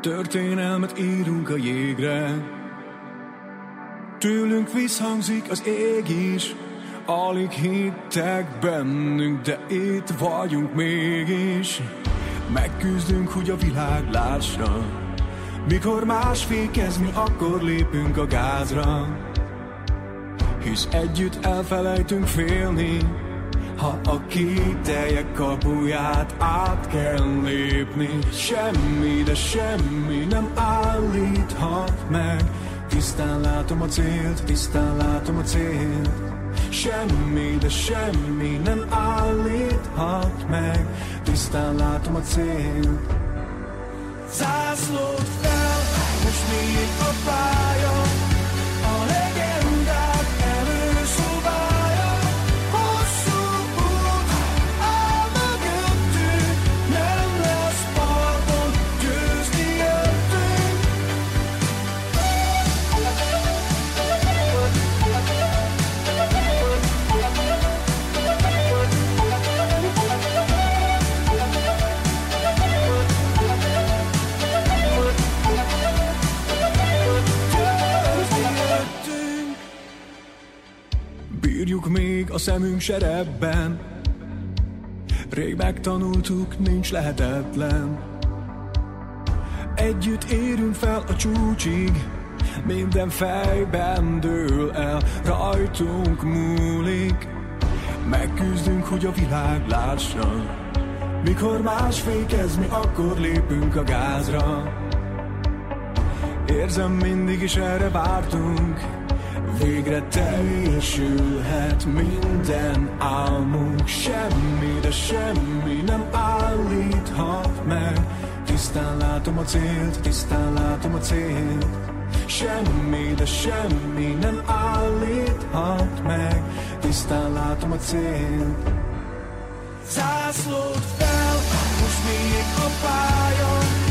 Történelmet írunk a jégre. Tőlünk visszhangzik az ég is Alig hittek bennünk, de itt vagyunk mégis. Megküzdünk, hogy a világ lássa Mikor más fékez, mi akkor lépünk a gázra. Hisz együtt elfelejtünk félni ha a kételjek kapuját át kell lépni Semmi, de semmi nem állíthat meg. Tisztán látom a célt, tisztán látom a célt. Semmi, de semmi nem állíthat meg. Tisztán látom a célt. Zászlót fel, most még a pálya a szemünk serebben. Rég megtanultuk, nincs lehetetlen. Együtt érünk fel a csúcsig Minden fejben dől el Rajtunk múlik. Megküzdünk, hogy a világ lásson Mikor más fékez, mi akkor lépünk a gázra. Érzem, mindig is erre vártunk Végre teljesülhet minden álmunk. Semmi, de semmi nem állíthat meg. Tisztán látom a célt, tisztán látom a célt. Semmi, de semmi nem állíthat meg. Tisztán látom a célt. Zászlót fel, most még a pálya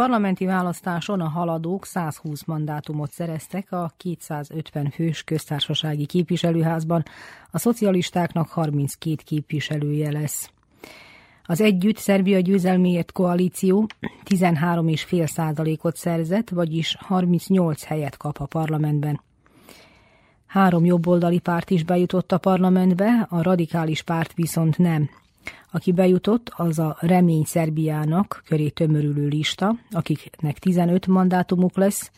parlamenti választáson a haladók 120 mandátumot szereztek a 250 fős köztársasági képviselőházban, a szocialistáknak 32 képviselője lesz. Az Együtt Szerbia győzelméért koalíció 13,5 százalékot szerzett, vagyis 38 helyet kap a parlamentben. Három jobboldali párt is bejutott a parlamentbe, a radikális párt viszont nem. Aki bejutott, az a Remény Szerbiának köré tömörülő lista, akiknek 15 mandátumuk lesz,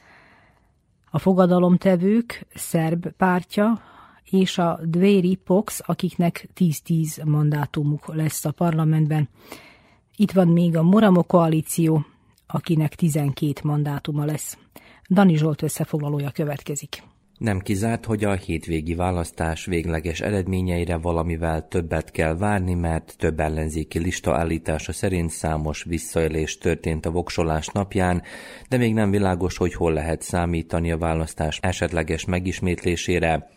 a fogadalomtevők szerb pártja, és a Dvéri Pox, akiknek 10-10 mandátumuk lesz a parlamentben. Itt van még a Moramo koalíció, akinek 12 mandátuma lesz. Dani Zsolt összefoglalója következik. Nem kizárt, hogy a hétvégi választás végleges eredményeire valamivel többet kell várni, mert több ellenzéki lista állítása szerint számos visszaélés történt a voksolás napján, de még nem világos, hogy hol lehet számítani a választás esetleges megismétlésére.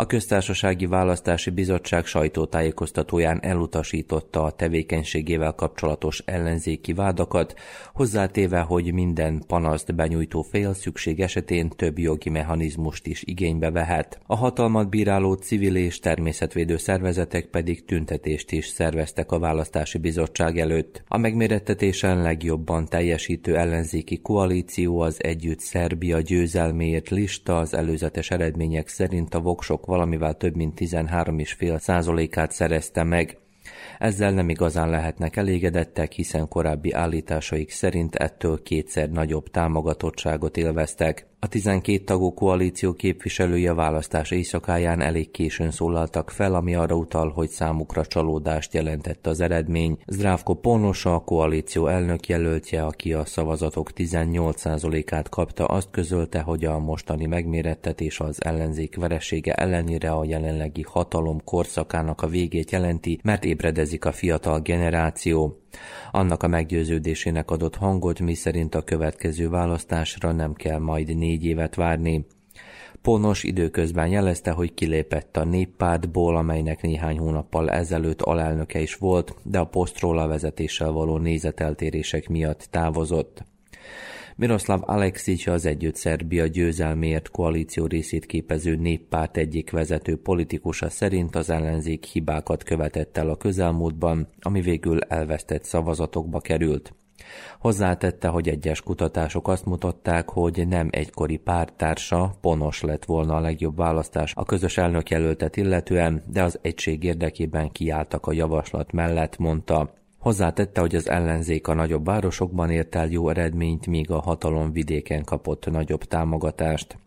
A Köztársasági Választási Bizottság sajtótájékoztatóján elutasította a tevékenységével kapcsolatos ellenzéki vádakat, hozzátéve, hogy minden panaszt benyújtó fél szükség esetén több jogi mechanizmust is igénybe vehet. A hatalmat bíráló civil és természetvédő szervezetek pedig tüntetést is szerveztek a Választási Bizottság előtt. A megmérettetésen legjobban teljesítő ellenzéki koalíció az Együtt Szerbia győzelméért lista az előzetes eredmények szerint a voksok valamivel több mint 13,5 százalékát szerezte meg. Ezzel nem igazán lehetnek elégedettek, hiszen korábbi állításaik szerint ettől kétszer nagyobb támogatottságot élveztek. A 12 tagú koalíció képviselője választás éjszakáján elég későn szólaltak fel, ami arra utal, hogy számukra csalódást jelentett az eredmény. Zdrávko Ponosa, a koalíció elnök jelöltje, aki a szavazatok 18%-át kapta, azt közölte, hogy a mostani megmérettetés az ellenzék veresége ellenére a jelenlegi hatalom korszakának a végét jelenti, mert ébredezik a fiatal generáció. Annak a meggyőződésének adott hangot, miszerint a következő választásra nem kell majd négy évet várni. Ponos időközben jelezte, hogy kilépett a néppártból, amelynek néhány hónappal ezelőtt alelnöke is volt, de a posztról a vezetéssel való nézeteltérések miatt távozott. Miroslav Alexic az Együtt Szerbia győzelméért koalíció részét képező néppárt egyik vezető politikusa szerint az ellenzék hibákat követett el a közelmúltban, ami végül elvesztett szavazatokba került. Hozzátette, hogy egyes kutatások azt mutatták, hogy nem egykori pártársa, Ponos lett volna a legjobb választás a közös elnökjelöltet illetően, de az egység érdekében kiálltak a javaslat mellett, mondta. Hozzátette, hogy az ellenzék a nagyobb városokban ért el jó eredményt, míg a hatalom vidéken kapott nagyobb támogatást.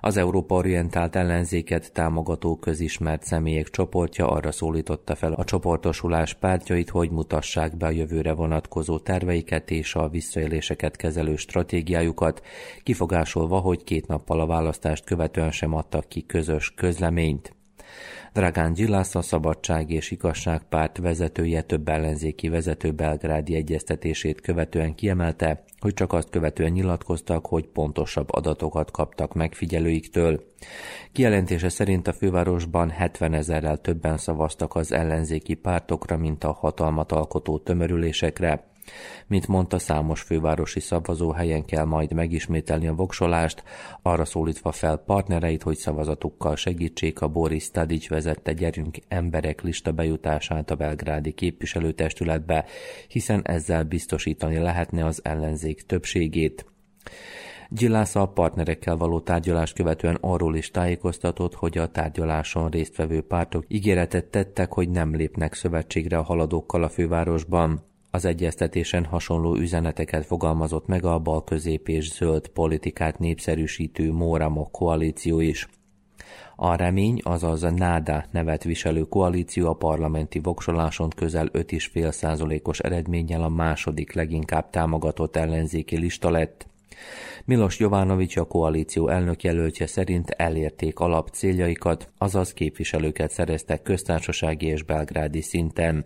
Az Európa-orientált ellenzéket támogató közismert személyek csoportja arra szólította fel a csoportosulás pártjait, hogy mutassák be a jövőre vonatkozó terveiket és a visszaéléseket kezelő stratégiájukat, kifogásolva, hogy két nappal a választást követően sem adtak ki közös közleményt. Dragán Gyilász a Szabadság és Igazság párt vezetője több ellenzéki vezető belgrádi egyeztetését követően kiemelte, hogy csak azt követően nyilatkoztak, hogy pontosabb adatokat kaptak megfigyelőiktől. Kijelentése szerint a fővárosban 70 ezerrel többen szavaztak az ellenzéki pártokra, mint a hatalmat alkotó tömörülésekre. Mint mondta, számos fővárosi szavazóhelyen kell majd megismételni a voksolást, arra szólítva fel partnereit, hogy szavazatukkal segítsék a Boris Tadic vezette Gyerünk emberek lista bejutását a belgrádi képviselőtestületbe, hiszen ezzel biztosítani lehetne az ellenzék többségét. Gillász a partnerekkel való tárgyalás követően arról is tájékoztatott, hogy a tárgyaláson résztvevő pártok ígéretet tettek, hogy nem lépnek szövetségre a haladókkal a fővárosban. Az egyeztetésen hasonló üzeneteket fogalmazott meg a bal közép és zöld politikát népszerűsítő Móramok koalíció is. A remény, azaz a NÁDA nevet viselő koalíció a parlamenti voksoláson közel 5,5 százalékos eredménnyel a második leginkább támogatott ellenzéki lista lett. Milos Jovanovics a koalíció elnökjelöltje szerint elérték alap céljaikat, azaz képviselőket szereztek köztársasági és belgrádi szinten.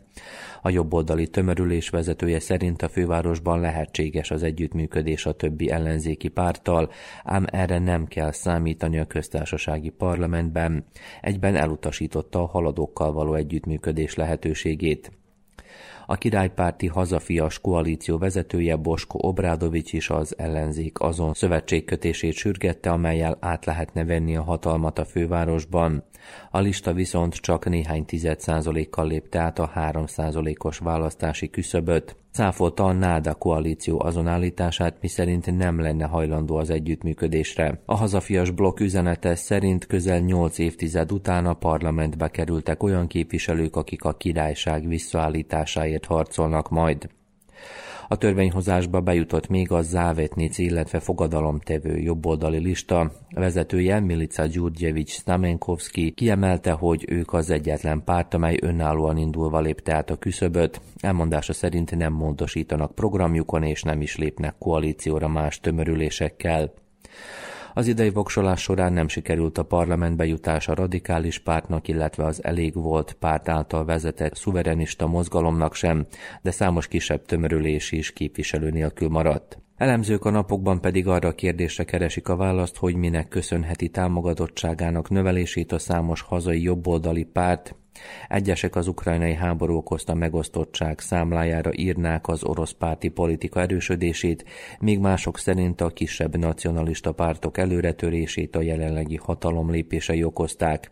A jobboldali tömörülés vezetője szerint a fővárosban lehetséges az együttműködés a többi ellenzéki párttal, ám erre nem kell számítani a köztársasági parlamentben. Egyben elutasította a haladókkal való együttműködés lehetőségét. A királypárti hazafias koalíció vezetője Bosko Obrádovics is az ellenzék azon szövetségkötését sürgette, amelyel át lehetne venni a hatalmat a fővárosban. A lista viszont csak néhány tized százalékkal lépte át a három százalékos választási küszöböt. Cáfolta a NÁDA koalíció azon állítását, miszerint nem lenne hajlandó az együttműködésre. A hazafias blokk üzenete szerint közel nyolc évtized után a parlamentbe kerültek olyan képviselők, akik a királyság visszaállításáért harcolnak majd. A törvényhozásba bejutott még a Závetnic, illetve fogadalomtevő jobboldali lista. Vezetője Milica Gyurgyevics Stamenkovski kiemelte, hogy ők az egyetlen párt, amely önállóan indulva lépte át a küszöböt. Elmondása szerint nem módosítanak programjukon és nem is lépnek koalícióra más tömörülésekkel. Az idei voksolás során nem sikerült a parlamentbe jutás a radikális pártnak, illetve az elég volt párt által vezetett szuverenista mozgalomnak sem, de számos kisebb tömörülés is képviselő nélkül maradt. Elemzők a napokban pedig arra a kérdésre keresik a választ, hogy minek köszönheti támogatottságának növelését a számos hazai jobboldali párt, Egyesek az ukrajnai háború okozta megosztottság számlájára írnák az orosz párti politika erősödését, míg mások szerint a kisebb nacionalista pártok előretörését a jelenlegi hatalom lépései okozták.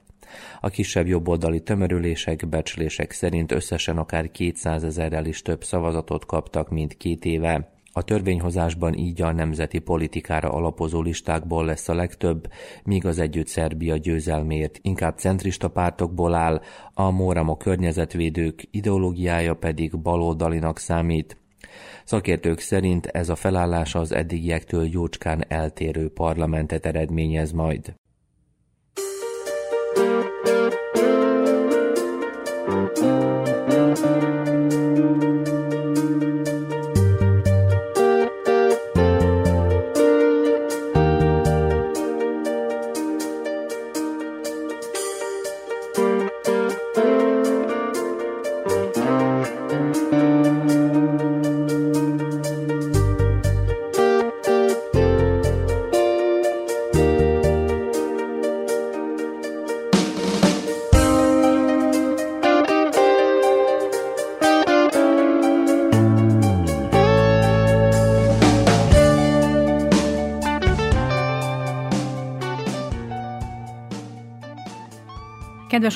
A kisebb jobboldali tömörülések, becslések szerint összesen akár 200 ezerrel is több szavazatot kaptak, mint két éve. A törvényhozásban így a nemzeti politikára alapozó listákból lesz a legtöbb, míg az Együtt Szerbia győzelmért inkább centrista pártokból áll, a Mórama környezetvédők ideológiája pedig baloldalinak számít. Szakértők szerint ez a felállás az eddigiektől jócskán eltérő parlamentet eredményez majd.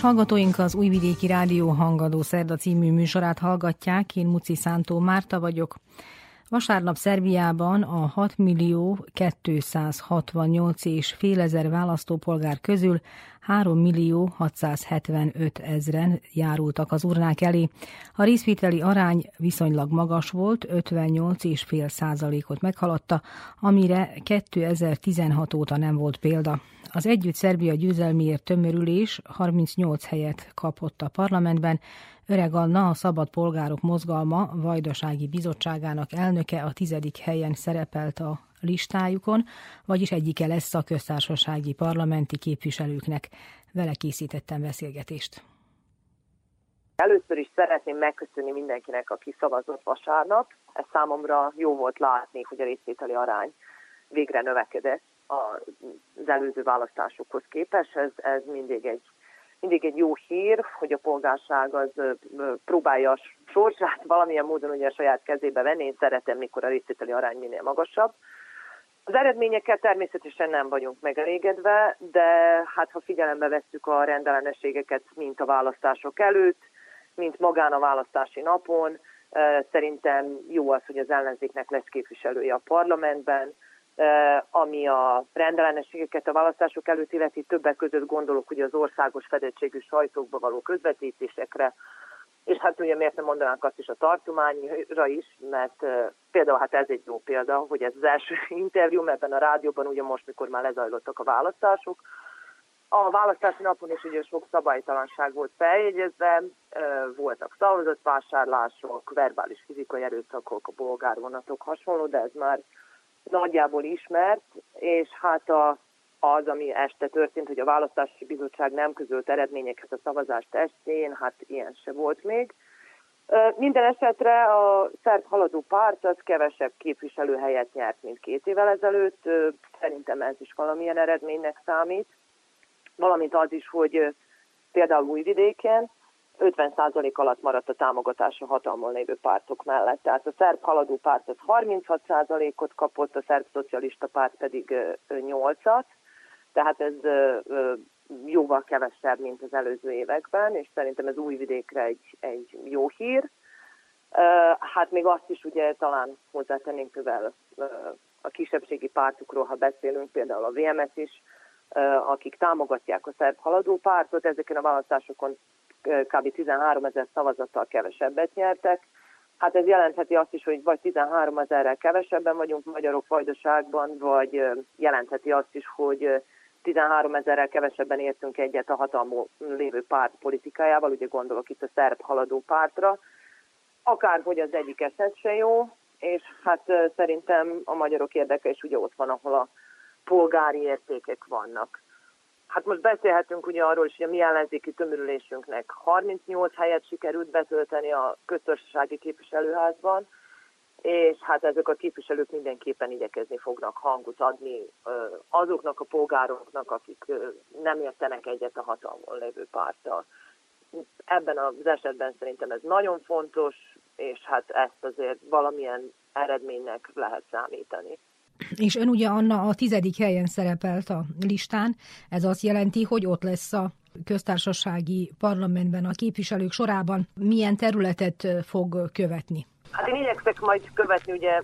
Hallgatóink, az Újvidéki Rádió Hangadó Szerda című műsorát hallgatják. Én Muci Szántó Márta vagyok. Vasárnap Szerbiában a 6 millió 268 és fél ezer választópolgár közül 3 millió 675 ezren járultak az urnák elé. A részvételi arány viszonylag magas volt, 58,5 százalékot meghaladta, amire 2016 óta nem volt példa. Az Együtt Szerbia győzelmiért tömörülés 38 helyet kapott a parlamentben. Öreg Anna, a Szabad Polgárok Mozgalma Vajdasági Bizottságának elnöke a tizedik helyen szerepelt a listájukon, vagyis egyike lesz a köztársasági parlamenti képviselőknek. Vele készítettem beszélgetést. Először is szeretném megköszönni mindenkinek, aki szavazott vasárnap. Ez számomra jó volt látni, hogy a részvételi arány végre növekedett az előző választásokhoz képest. Ez, ez mindig, egy, mindig egy jó hír, hogy a polgárság az próbálja a sorsát valamilyen módon ugye a saját kezébe venni. Én szeretem, mikor a részvételi arány minél magasabb. Az eredményekkel természetesen nem vagyunk megelégedve, de hát ha figyelembe vesszük a rendellenességeket, mint a választások előtt, mint magán a választási napon, szerintem jó az, hogy az ellenzéknek lesz képviselője a parlamentben, ami a rendellenességeket a választások előtt illeti többek között gondolok ugye az országos fedettségű sajtókba való közvetítésekre, és hát ugye miért nem mondanánk azt is a tartományra is, mert például hát ez egy jó példa, hogy ez az első interjú, ebben a rádióban ugye most, mikor már lezajlottak a választások, a választási napon is ugye sok szabálytalanság volt feljegyezve, voltak szavazatvásárlások, verbális fizikai erőszakok, a bolgárvonatok hasonló, de ez már nagyjából ismert, és hát a, az, ami este történt, hogy a választási bizottság nem közölt eredményeket a szavazást estén, hát ilyen se volt még. Minden esetre a szerb haladó párt az kevesebb képviselőhelyet nyert, mint két évvel ezelőtt. Szerintem ez is valamilyen eredménynek számít. Valamint az is, hogy például Újvidéken 50% alatt maradt a támogatás a hatalmon lévő pártok mellett. Tehát a szerb haladó párt az 36%-ot kapott, a szerb szocialista párt pedig 8-at, tehát ez jóval kevesebb, mint az előző években, és szerintem ez új vidékre egy, egy jó hír. Hát még azt is ugye talán hozzátennénk, mivel a kisebbségi pártokról, ha beszélünk, például a VMS is, akik támogatják a szerb haladó pártot, ezeken a választásokon kb. 13 ezer szavazattal kevesebbet nyertek. Hát ez jelentheti azt is, hogy vagy 13 ezerrel kevesebben vagyunk magyarok vajdaságban, vagy jelentheti azt is, hogy 13 ezerrel kevesebben értünk egyet a hatalmú lévő párt politikájával, ugye gondolok itt a szerb haladó pártra. Akárhogy az egyik eset se jó, és hát szerintem a magyarok érdeke is ugye ott van, ahol a polgári értékek vannak. Hát most beszélhetünk ugye arról is, hogy a mi ellenzéki tömörülésünknek 38 helyet sikerült betölteni a köztársasági képviselőházban, és hát ezek a képviselők mindenképpen igyekezni fognak hangot adni azoknak a polgároknak, akik nem értenek egyet a hatalmon lévő párttal. Ebben az esetben szerintem ez nagyon fontos, és hát ezt azért valamilyen eredménynek lehet számítani. És ön ugye Anna a tizedik helyen szerepelt a listán, ez azt jelenti, hogy ott lesz a köztársasági parlamentben a képviselők sorában milyen területet fog követni? Hát én igyekszek majd követni ugye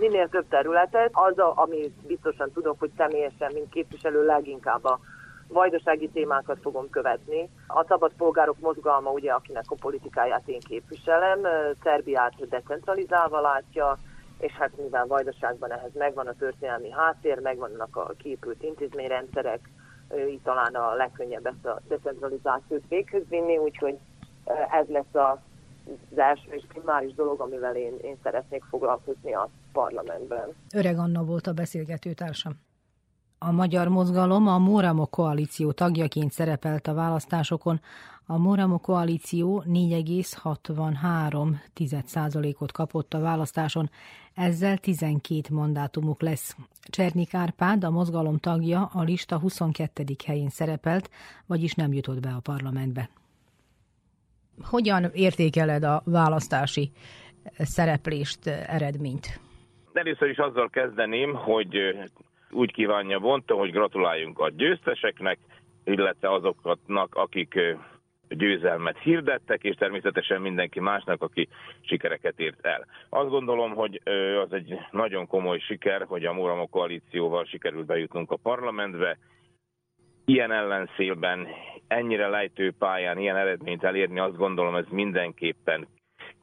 minél több területet. Az, a, ami biztosan tudok, hogy személyesen, mint képviselő leginkább a vajdasági témákat fogom követni. A szabad polgárok mozgalma, ugye, akinek a politikáját én képviselem, Szerbiát decentralizálva látja, és hát mivel Vajdaságban ehhez megvan a történelmi háttér, megvannak a kiépült intézményrendszerek, így talán a legkönnyebb ezt a decentralizációt véghez vinni, úgyhogy ez lesz a az első és primáris dolog, amivel én, én szeretnék foglalkozni a parlamentben. Öreg Anna volt a beszélgetőtársam. A magyar mozgalom a Móramo koalíció tagjaként szerepelt a választásokon. A Móramo koalíció 4,63%-ot kapott a választáson, ezzel 12 mandátumuk lesz. Csernik Árpád, a mozgalom tagja, a lista 22. helyén szerepelt, vagyis nem jutott be a parlamentbe. Hogyan értékeled a választási szereplést, eredményt? Először is azzal kezdeném, hogy úgy kívánja Bonta, hogy gratuláljunk a győzteseknek, illetve azoknak, akik győzelmet hirdettek, és természetesen mindenki másnak, aki sikereket ért el. Azt gondolom, hogy az egy nagyon komoly siker, hogy a Mórama koalícióval sikerült bejutnunk a parlamentbe. Ilyen ellenszélben, ennyire lejtő pályán ilyen eredményt elérni, azt gondolom, ez mindenképpen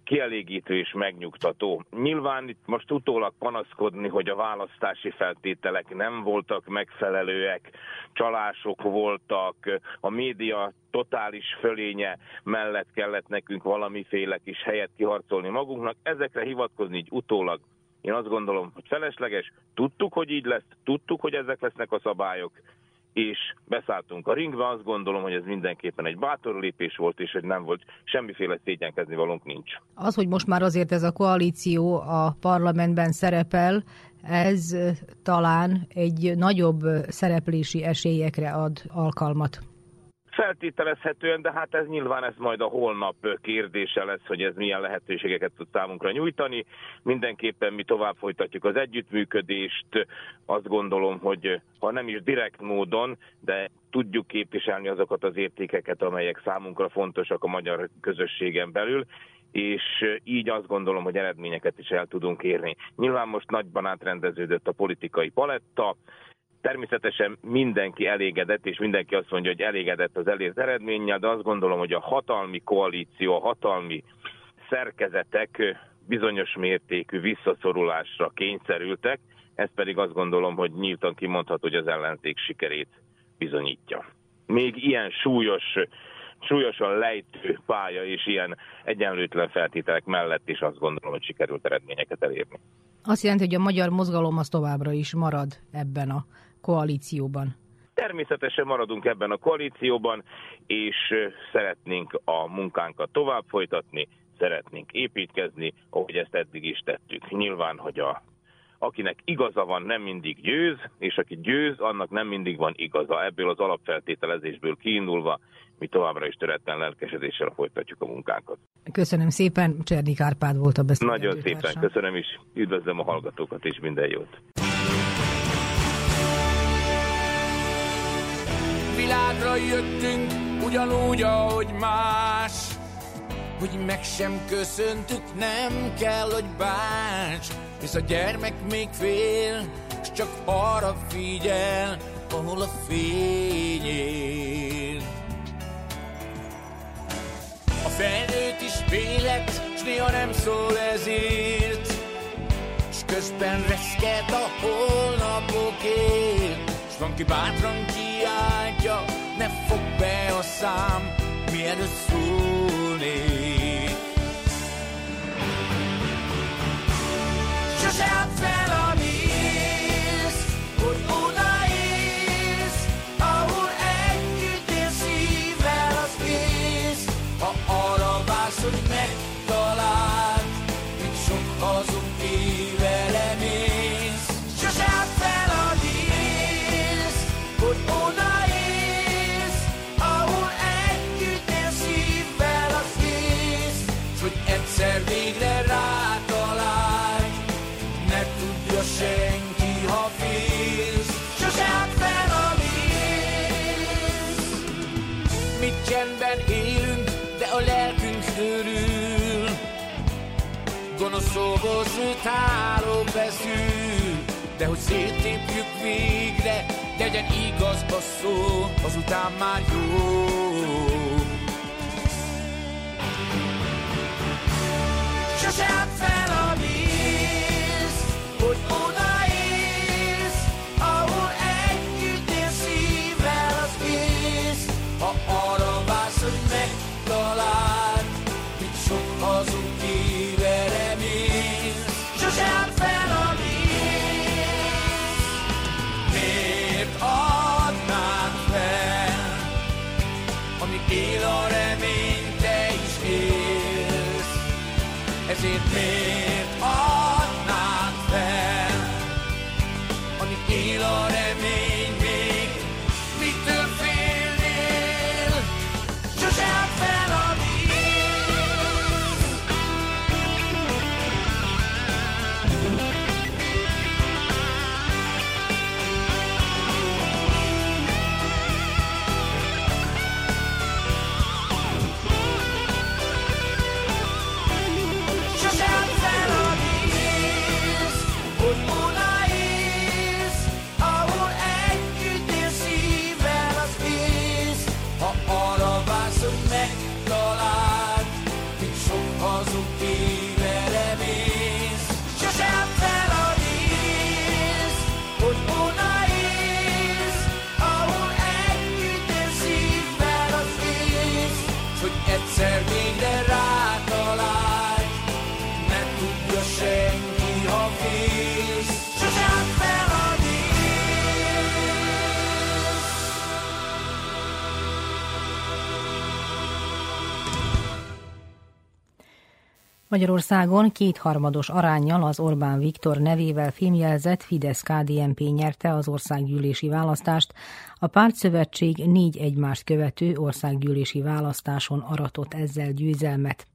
kielégítő és megnyugtató. Nyilván itt most utólag panaszkodni, hogy a választási feltételek nem voltak megfelelőek, csalások voltak, a média totális fölénye mellett kellett nekünk valamiféle kis helyet kiharcolni magunknak. Ezekre hivatkozni így utólag én azt gondolom, hogy felesleges. Tudtuk, hogy így lesz, tudtuk, hogy ezek lesznek a szabályok, és beszálltunk a ringbe, azt gondolom, hogy ez mindenképpen egy bátor lépés volt, és hogy nem volt semmiféle szégyenkezni valónk nincs. Az, hogy most már azért ez a koalíció a parlamentben szerepel, ez talán egy nagyobb szereplési esélyekre ad alkalmat. Feltételezhetően, de hát ez nyilván ez majd a holnap kérdése lesz, hogy ez milyen lehetőségeket tud számunkra nyújtani. Mindenképpen mi tovább folytatjuk az együttműködést. Azt gondolom, hogy ha nem is direkt módon, de tudjuk képviselni azokat az értékeket, amelyek számunkra fontosak a magyar közösségen belül, és így azt gondolom, hogy eredményeket is el tudunk érni. Nyilván most nagyban átrendeződött a politikai paletta, Természetesen mindenki elégedett, és mindenki azt mondja, hogy elégedett az elért eredménnyel, de azt gondolom, hogy a hatalmi koalíció, a hatalmi szerkezetek bizonyos mértékű visszaszorulásra kényszerültek, ez pedig azt gondolom, hogy nyíltan kimondható, hogy az ellenzék sikerét bizonyítja. Még ilyen súlyos, súlyosan lejtő pálya és ilyen egyenlőtlen feltételek mellett is azt gondolom, hogy sikerült eredményeket elérni. Azt jelenti, hogy a magyar mozgalom az továbbra is marad ebben a koalícióban? Természetesen maradunk ebben a koalícióban, és szeretnénk a munkánkat tovább folytatni, szeretnénk építkezni, ahogy ezt eddig is tettük. Nyilván, hogy a, akinek igaza van, nem mindig győz, és aki győz, annak nem mindig van igaza. Ebből az alapfeltételezésből kiindulva mi továbbra is töretlen lelkesedéssel folytatjuk a munkánkat. Köszönöm szépen, Csernik Árpád volt a beszélgető Nagyon szépen köszönöm is, üdvözlöm a hallgatókat, és minden jót. Világra jöttünk, ugyanúgy, ahogy más. Hogy meg sem köszöntük, nem kell, hogy bánts. Hisz a gyermek még fél, és csak arra figyel, ahol a fény él. A felnőtt is félet, s néha nem szól ezért, és közben reszket a holnapokért. S van ki bátran kiáltja, ne fog be a szám, mielőtt szólnék. Sose áll fel Háló beszűl, de hogy széttépjük végre legyen igaz a szó, azután már jó. Magyarországon kétharmados arányjal az Orbán Viktor nevével fémjelzett Fidesz-KDNP nyerte az országgyűlési választást. A pártszövetség négy egymást követő országgyűlési választáson aratott ezzel győzelmet.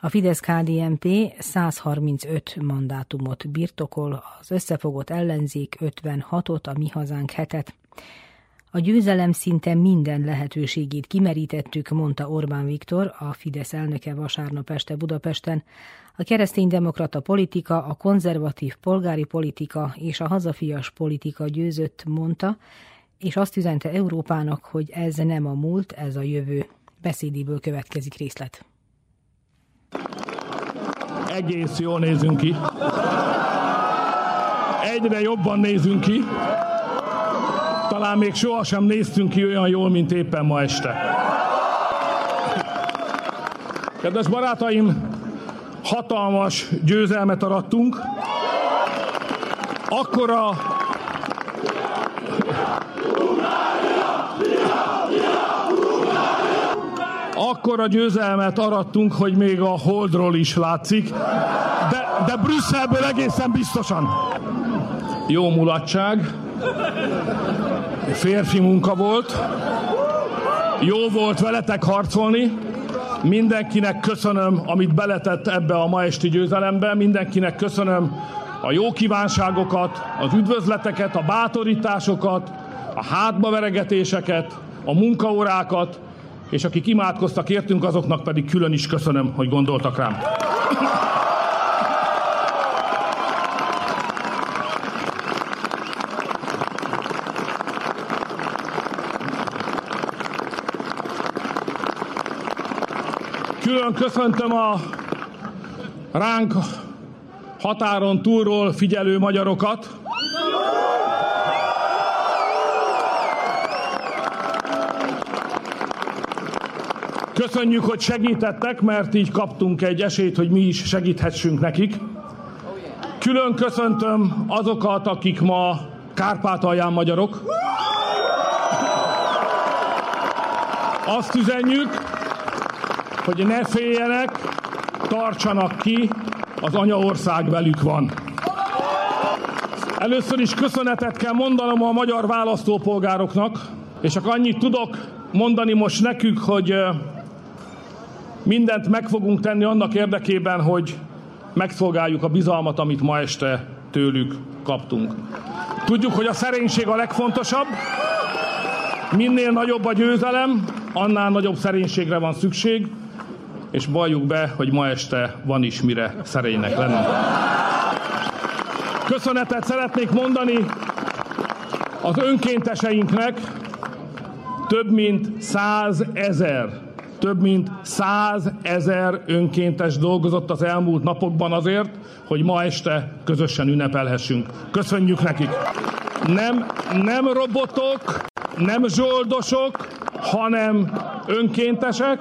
A Fidesz-KDNP 135 mandátumot birtokol, az összefogott ellenzék 56-ot, a Mi Hazánk hetet. A győzelem szinte minden lehetőségét kimerítettük, mondta Orbán Viktor, a Fidesz elnöke vasárnap este Budapesten. A kereszténydemokrata politika, a konzervatív polgári politika és a hazafias politika győzött, mondta, és azt üzente Európának, hogy ez nem a múlt, ez a jövő. Beszédéből következik részlet. egész jól nézünk ki. Egyre jobban nézünk ki. Talán még sohasem néztünk ki olyan jól, mint éppen ma este. Kedves barátaim, hatalmas győzelmet arattunk. Akkora akkora győzelmet arattunk, hogy még a Holdról is látszik, de, de Brüsszelből egészen biztosan. Jó mulatság, férfi munka volt, jó volt veletek harcolni, mindenkinek köszönöm, amit beletett ebbe a ma esti győzelembe, mindenkinek köszönöm a jó kívánságokat, az üdvözleteket, a bátorításokat, a hátba veregetéseket, a munkaórákat, és akik imádkoztak értünk, azoknak pedig külön is köszönöm, hogy gondoltak rám. Külön köszöntöm a ránk határon túlról figyelő magyarokat. Köszönjük, hogy segítettek, mert így kaptunk egy esélyt, hogy mi is segíthessünk nekik. Külön köszöntöm azokat, akik ma Kárpátalján magyarok. Azt üzenjük, hogy ne féljenek, tartsanak ki, az anyaország velük van. Először is köszönetet kell mondanom a magyar választópolgároknak, és csak annyit tudok mondani most nekük, hogy mindent meg fogunk tenni annak érdekében, hogy megszolgáljuk a bizalmat, amit ma este tőlük kaptunk. Tudjuk, hogy a szerénység a legfontosabb. Minél nagyobb a győzelem, annál nagyobb szerénységre van szükség, és valljuk be, hogy ma este van is mire szerénynek lenni. Köszönetet szeretnék mondani az önkénteseinknek több mint százezer, több mint százezer önkéntes dolgozott az elmúlt napokban azért, hogy ma este közösen ünnepelhessünk. Köszönjük nekik! Nem, nem robotok, nem zsoldosok, hanem önkéntesek,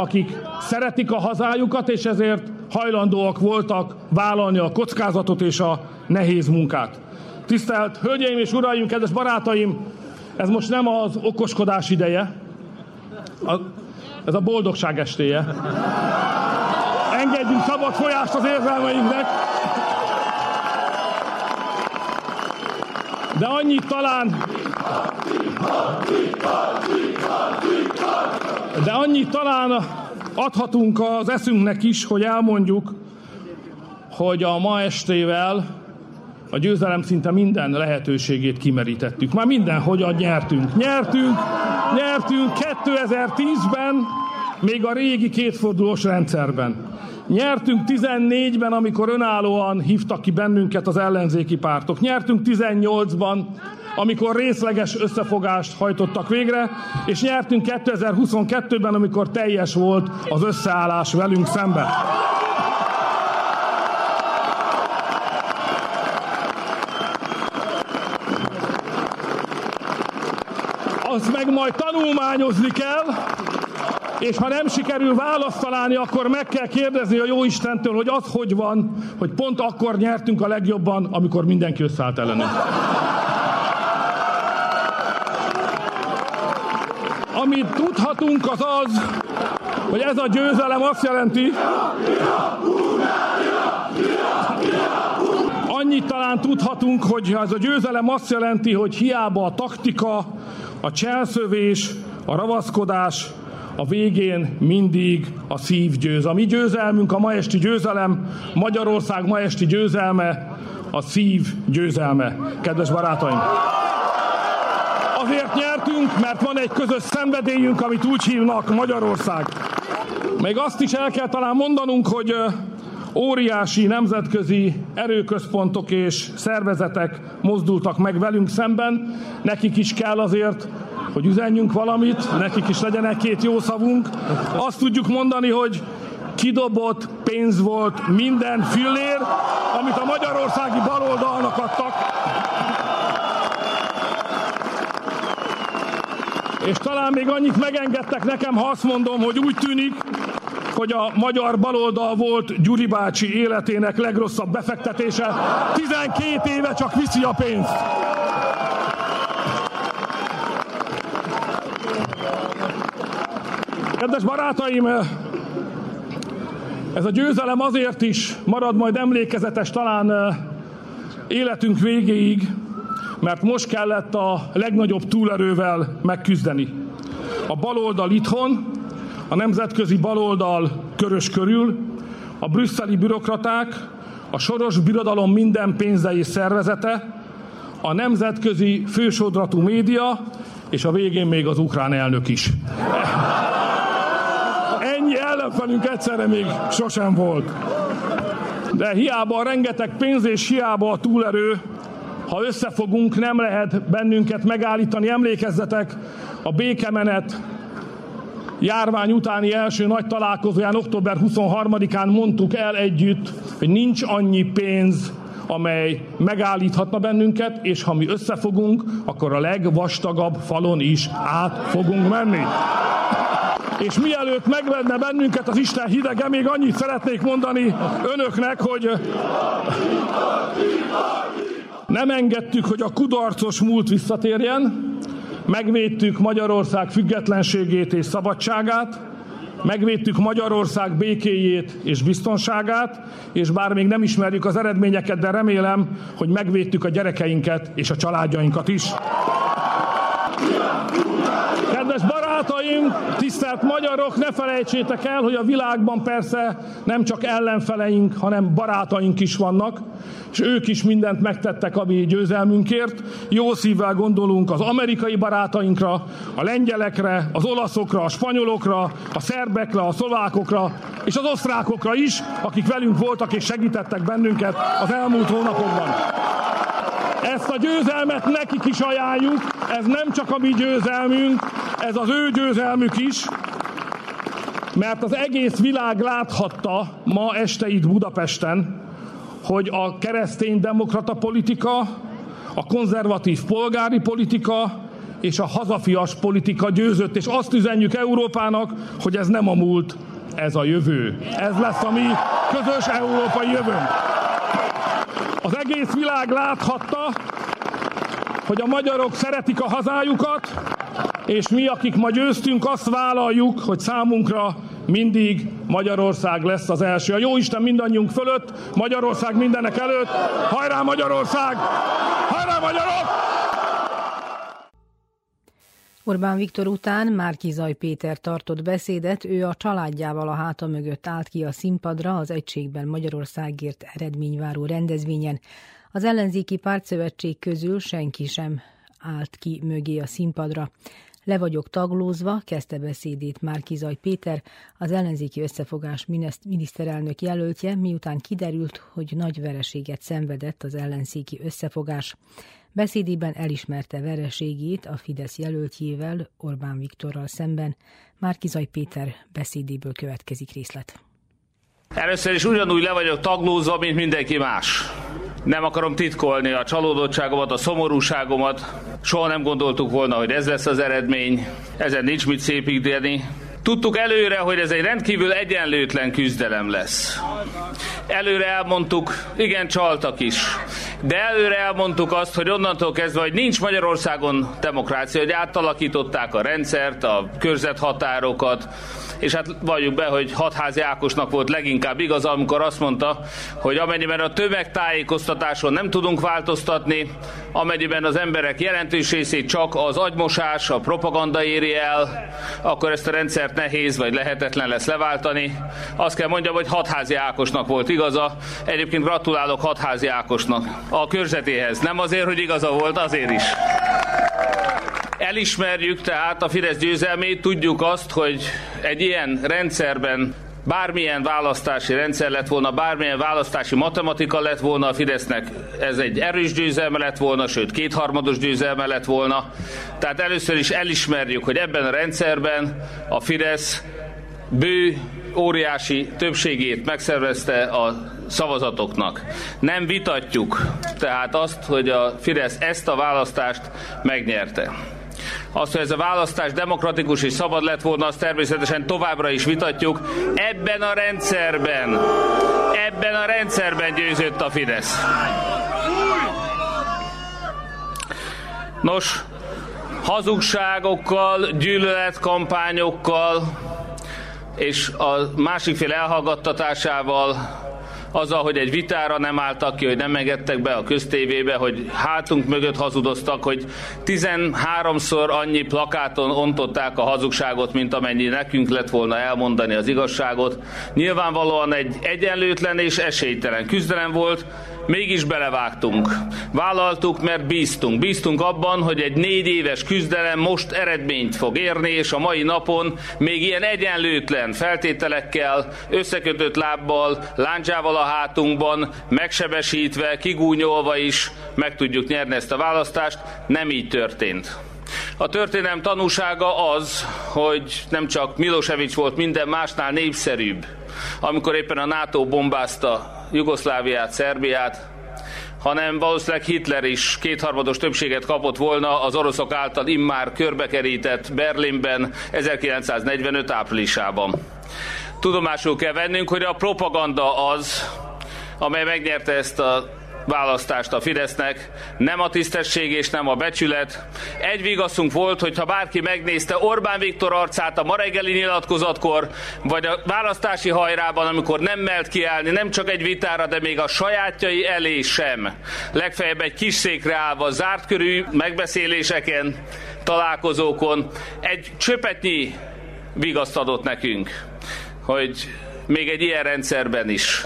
akik szeretik a hazájukat, és ezért hajlandóak voltak vállalni a kockázatot és a nehéz munkát. Tisztelt Hölgyeim és Uraim, kedves barátaim, ez most nem az okoskodás ideje, a, ez a boldogság estéje. Engedjünk szabad folyást az érzelmeinknek. De annyit talán... De annyit talán adhatunk az eszünknek is, hogy elmondjuk, hogy a ma estével a győzelem szinte minden lehetőségét kimerítettük. Már mindenhogyan nyertünk. Nyertünk, nyertünk 2010-ben, még a régi kétfordulós rendszerben. Nyertünk 14-ben, amikor önállóan hívtak ki bennünket az ellenzéki pártok. Nyertünk 18-ban, amikor részleges összefogást hajtottak végre, és nyertünk 2022-ben, amikor teljes volt az összeállás velünk szemben. Azt meg majd tanulmányozni kell, és ha nem sikerül választ találni, akkor meg kell kérdezni a jó Istentől, hogy az hogy van, hogy pont akkor nyertünk a legjobban, amikor mindenki összeállt ellenünk. Amit tudhatunk az az, hogy ez a győzelem azt jelenti, annyit talán tudhatunk, hogy ez a győzelem azt jelenti, hogy hiába a taktika, a cselszövés, a ravaszkodás, a végén mindig a szív győz. A mi győzelmünk, a ma esti győzelem, Magyarország ma esti győzelme, a szív győzelme. Kedves barátaim! Azért nyertünk, mert van egy közös szenvedélyünk, amit úgy hívnak Magyarország. Még azt is el kell talán mondanunk, hogy óriási nemzetközi erőközpontok és szervezetek mozdultak meg velünk szemben. Nekik is kell azért, hogy üzenjünk valamit, nekik is legyen egy két jó szavunk. Azt tudjuk mondani, hogy kidobott pénz volt minden fillér, amit a magyarországi baloldalnak adtak. És talán még annyit megengedtek nekem, ha azt mondom, hogy úgy tűnik, hogy a magyar baloldal volt Gyuri bácsi életének legrosszabb befektetése. 12 éve csak viszi a pénzt. Kedves barátaim, ez a győzelem azért is marad majd emlékezetes talán életünk végéig, mert most kellett a legnagyobb túlerővel megküzdeni. A baloldal itthon, a nemzetközi baloldal körös körül, a brüsszeli bürokraták, a soros birodalom minden pénze szervezete, a nemzetközi fősodratú média, és a végén még az ukrán elnök is. Ellenfelünk egyszerre még sosem volt. De hiába a rengeteg pénz és hiába a túlerő, ha összefogunk, nem lehet bennünket megállítani. Emlékezzetek, a békemenet járvány utáni első nagy találkozóján, október 23-án mondtuk el együtt, hogy nincs annyi pénz, amely megállíthatna bennünket, és ha mi összefogunk, akkor a legvastagabb falon is át fogunk menni. És mielőtt megvedne bennünket az Isten hidege, még annyit szeretnék mondani önöknek, hogy nem engedtük, hogy a kudarcos múlt visszatérjen, megvédtük Magyarország függetlenségét és szabadságát, megvédtük Magyarország békéjét és biztonságát, és bár még nem ismerjük az eredményeket, de remélem, hogy megvédtük a gyerekeinket és a családjainkat is. Kedves barátaim, tisztelt magyarok, ne felejtsétek el, hogy a világban persze nem csak ellenfeleink, hanem barátaink is vannak, és ők is mindent megtettek a mi győzelmünkért. Jó szívvel gondolunk az amerikai barátainkra, a lengyelekre, az olaszokra, a spanyolokra, a szerbekre, a szlovákokra, és az osztrákokra is, akik velünk voltak és segítettek bennünket az elmúlt hónapokban. Ezt a győzelmet nekik is ajánljuk, ez nem csak a mi győzelmünk, ez az ő győzelmük is, mert az egész világ láthatta ma este itt Budapesten, hogy a keresztény demokrata politika, a konzervatív polgári politika és a hazafias politika győzött, és azt üzenjük Európának, hogy ez nem a múlt, ez a jövő. Ez lesz a mi közös európai jövőnk. Az egész világ láthatta, hogy a magyarok szeretik a hazájukat, és mi, akik ma győztünk, azt vállaljuk, hogy számunkra mindig Magyarország lesz az első. A Jóisten mindannyiunk fölött, Magyarország mindenek előtt. Hajrá Magyarország! Hajrá magyarok! Orbán Viktor után Márkizaj Péter tartott beszédet, ő a családjával a háta mögött állt ki a színpadra az Egységben Magyarországért eredményváró rendezvényen. Az ellenzéki pártszövetség közül senki sem állt ki mögé a színpadra. Le vagyok taglózva, kezdte beszédét Márkizaj Péter, az ellenzéki összefogás miniszterelnök jelöltje, miután kiderült, hogy nagy vereséget szenvedett az ellenzéki összefogás. Beszédében elismerte vereségét a Fidesz jelöltjével, Orbán Viktorral szemben. Márkizaj Péter beszédéből következik részlet. Először is ugyanúgy le vagyok taglózva, mint mindenki más. Nem akarom titkolni a csalódottságomat, a szomorúságomat. Soha nem gondoltuk volna, hogy ez lesz az eredmény. Ezen nincs mit szépíteni. Tudtuk előre, hogy ez egy rendkívül egyenlőtlen küzdelem lesz. Előre elmondtuk, igen, csaltak is. De előre elmondtuk azt, hogy onnantól kezdve, hogy nincs Magyarországon demokrácia, hogy átalakították a rendszert, a körzethatárokat, és hát valljuk be, hogy hatházi Ákosnak volt leginkább igaz, amikor azt mondta, hogy amennyiben a tömegtájékoztatáson nem tudunk változtatni, amennyiben az emberek jelentős részét csak az agymosás, a propaganda éri el, akkor ezt a rendszert nehéz vagy lehetetlen lesz leváltani. Azt kell mondjam, hogy hatházi Ákosnak volt igaza. Egyébként gratulálok hatházi Ákosnak a körzetéhez. Nem azért, hogy igaza volt, azért is. Elismerjük tehát a Fidesz győzelmét, tudjuk azt, hogy egy ilyen rendszerben bármilyen választási rendszer lett volna, bármilyen választási matematika lett volna a Fidesznek, ez egy erős győzelme lett volna, sőt kétharmados győzelme lett volna. Tehát először is elismerjük, hogy ebben a rendszerben a Fidesz bő, óriási többségét megszervezte a szavazatoknak. Nem vitatjuk tehát azt, hogy a Fidesz ezt a választást megnyerte. Azt, hogy ez a választás demokratikus és szabad lett volna, azt természetesen továbbra is vitatjuk. Ebben a rendszerben, ebben a rendszerben győzött a Fidesz. Nos, hazugságokkal, gyűlöletkampányokkal és a másik fél elhallgattatásával azzal, hogy egy vitára nem álltak ki, hogy nem engedtek be a köztévébe, hogy hátunk mögött hazudoztak, hogy 13-szor annyi plakáton ontották a hazugságot, mint amennyi nekünk lett volna elmondani az igazságot. Nyilvánvalóan egy egyenlőtlen és esélytelen küzdelem volt, mégis belevágtunk. Vállaltuk, mert bíztunk. Bíztunk abban, hogy egy négy éves küzdelem most eredményt fog érni, és a mai napon még ilyen egyenlőtlen feltételekkel, összekötött lábbal, láncsával a hátunkban, megsebesítve, kigúnyolva is meg tudjuk nyerni ezt a választást. Nem így történt. A történelem tanúsága az, hogy nem csak Milosevic volt minden másnál népszerűbb, amikor éppen a NATO bombázta Jugoszláviát, Szerbiát, hanem valószínűleg Hitler is kétharmados többséget kapott volna az oroszok által immár körbekerített Berlinben 1945 áprilisában. Tudomásul kell vennünk, hogy a propaganda az, amely megnyerte ezt a választást a Fidesznek, nem a tisztesség és nem a becsület. Egy vigaszunk volt, hogy ha bárki megnézte Orbán Viktor arcát a ma reggeli nyilatkozatkor, vagy a választási hajrában, amikor nem melt kiállni, nem csak egy vitára, de még a sajátjai elé sem. Legfeljebb egy kis székre állva, zárt körű megbeszéléseken, találkozókon egy csöpetnyi vigaszt adott nekünk, hogy még egy ilyen rendszerben is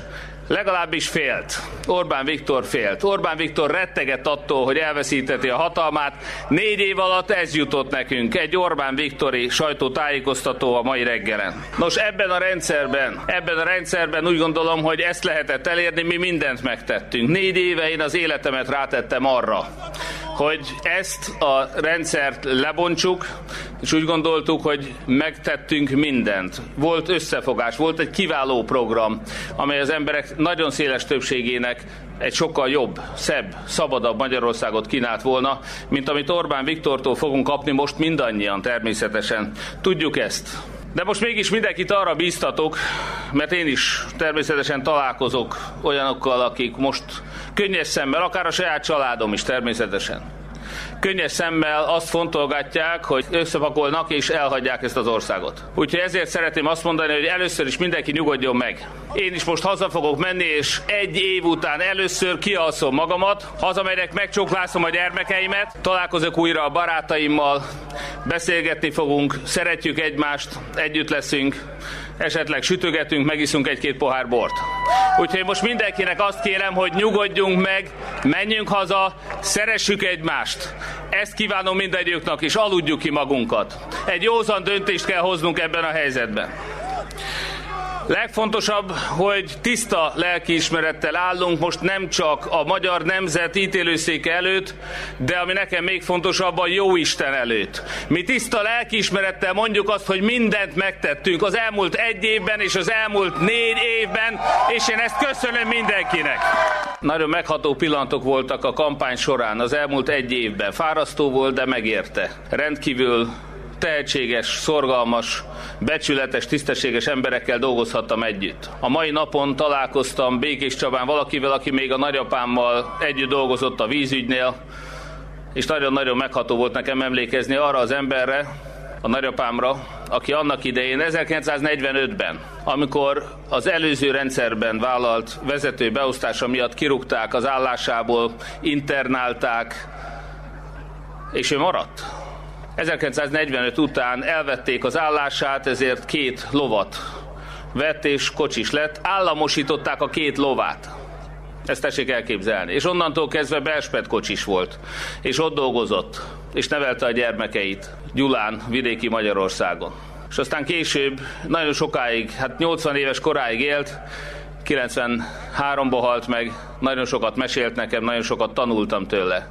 legalábbis félt. Orbán Viktor félt. Orbán Viktor rettegett attól, hogy elveszíteti a hatalmát. Négy év alatt ez jutott nekünk. Egy Orbán Viktori sajtótájékoztató a mai reggelen. Nos, ebben a rendszerben, ebben a rendszerben úgy gondolom, hogy ezt lehetett elérni, mi mindent megtettünk. Négy éve én az életemet rátettem arra, hogy ezt a rendszert lebontsuk, és úgy gondoltuk, hogy megtettünk mindent. Volt összefogás, volt egy kiváló program, amely az emberek nagyon széles többségének egy sokkal jobb, szebb, szabadabb Magyarországot kínált volna, mint amit Orbán Viktortól fogunk kapni most mindannyian természetesen. Tudjuk ezt. De most mégis mindenkit arra bíztatok, mert én is természetesen találkozok olyanokkal, akik most könnyes szemmel, akár a saját családom is természetesen könnyes szemmel azt fontolgatják, hogy összepakolnak és elhagyják ezt az országot. Úgyhogy ezért szeretném azt mondani, hogy először is mindenki nyugodjon meg. Én is most haza fogok menni, és egy év után először kialszom magamat, hazamegyek, megcsóklászom a gyermekeimet, találkozok újra a barátaimmal, beszélgetni fogunk, szeretjük egymást, együtt leszünk, esetleg sütögetünk, megiszunk egy-két pohár bort. Úgyhogy most mindenkinek azt kérem, hogy nyugodjunk meg, menjünk haza, szeressük egymást. Ezt kívánom mindegyüknek, és aludjuk ki magunkat. Egy józan döntést kell hoznunk ebben a helyzetben. Legfontosabb, hogy tiszta lelkiismerettel állunk most nem csak a magyar nemzet ítélőszéke előtt, de ami nekem még fontosabb, a jó Isten előtt. Mi tiszta lelkiismerettel mondjuk azt, hogy mindent megtettünk az elmúlt egy évben és az elmúlt négy évben, és én ezt köszönöm mindenkinek. Nagyon megható pillanatok voltak a kampány során az elmúlt egy évben. Fárasztó volt, de megérte. Rendkívül tehetséges, szorgalmas, becsületes, tisztességes emberekkel dolgozhattam együtt. A mai napon találkoztam Békés Csabán valakivel, aki még a nagyapámmal együtt dolgozott a vízügynél, és nagyon-nagyon megható volt nekem emlékezni arra az emberre, a nagyapámra, aki annak idején 1945-ben, amikor az előző rendszerben vállalt vezető beosztása miatt kirúgták az állásából, internálták, és ő maradt 1945 után elvették az állását, ezért két lovat vett és kocsis lett. Államosították a két lovát. Ezt tessék elképzelni. És onnantól kezdve Belspet kocsis volt. És ott dolgozott. És nevelte a gyermekeit. Gyulán, vidéki Magyarországon. És aztán később, nagyon sokáig, hát 80 éves koráig élt, 93-ban halt meg, nagyon sokat mesélt nekem, nagyon sokat tanultam tőle.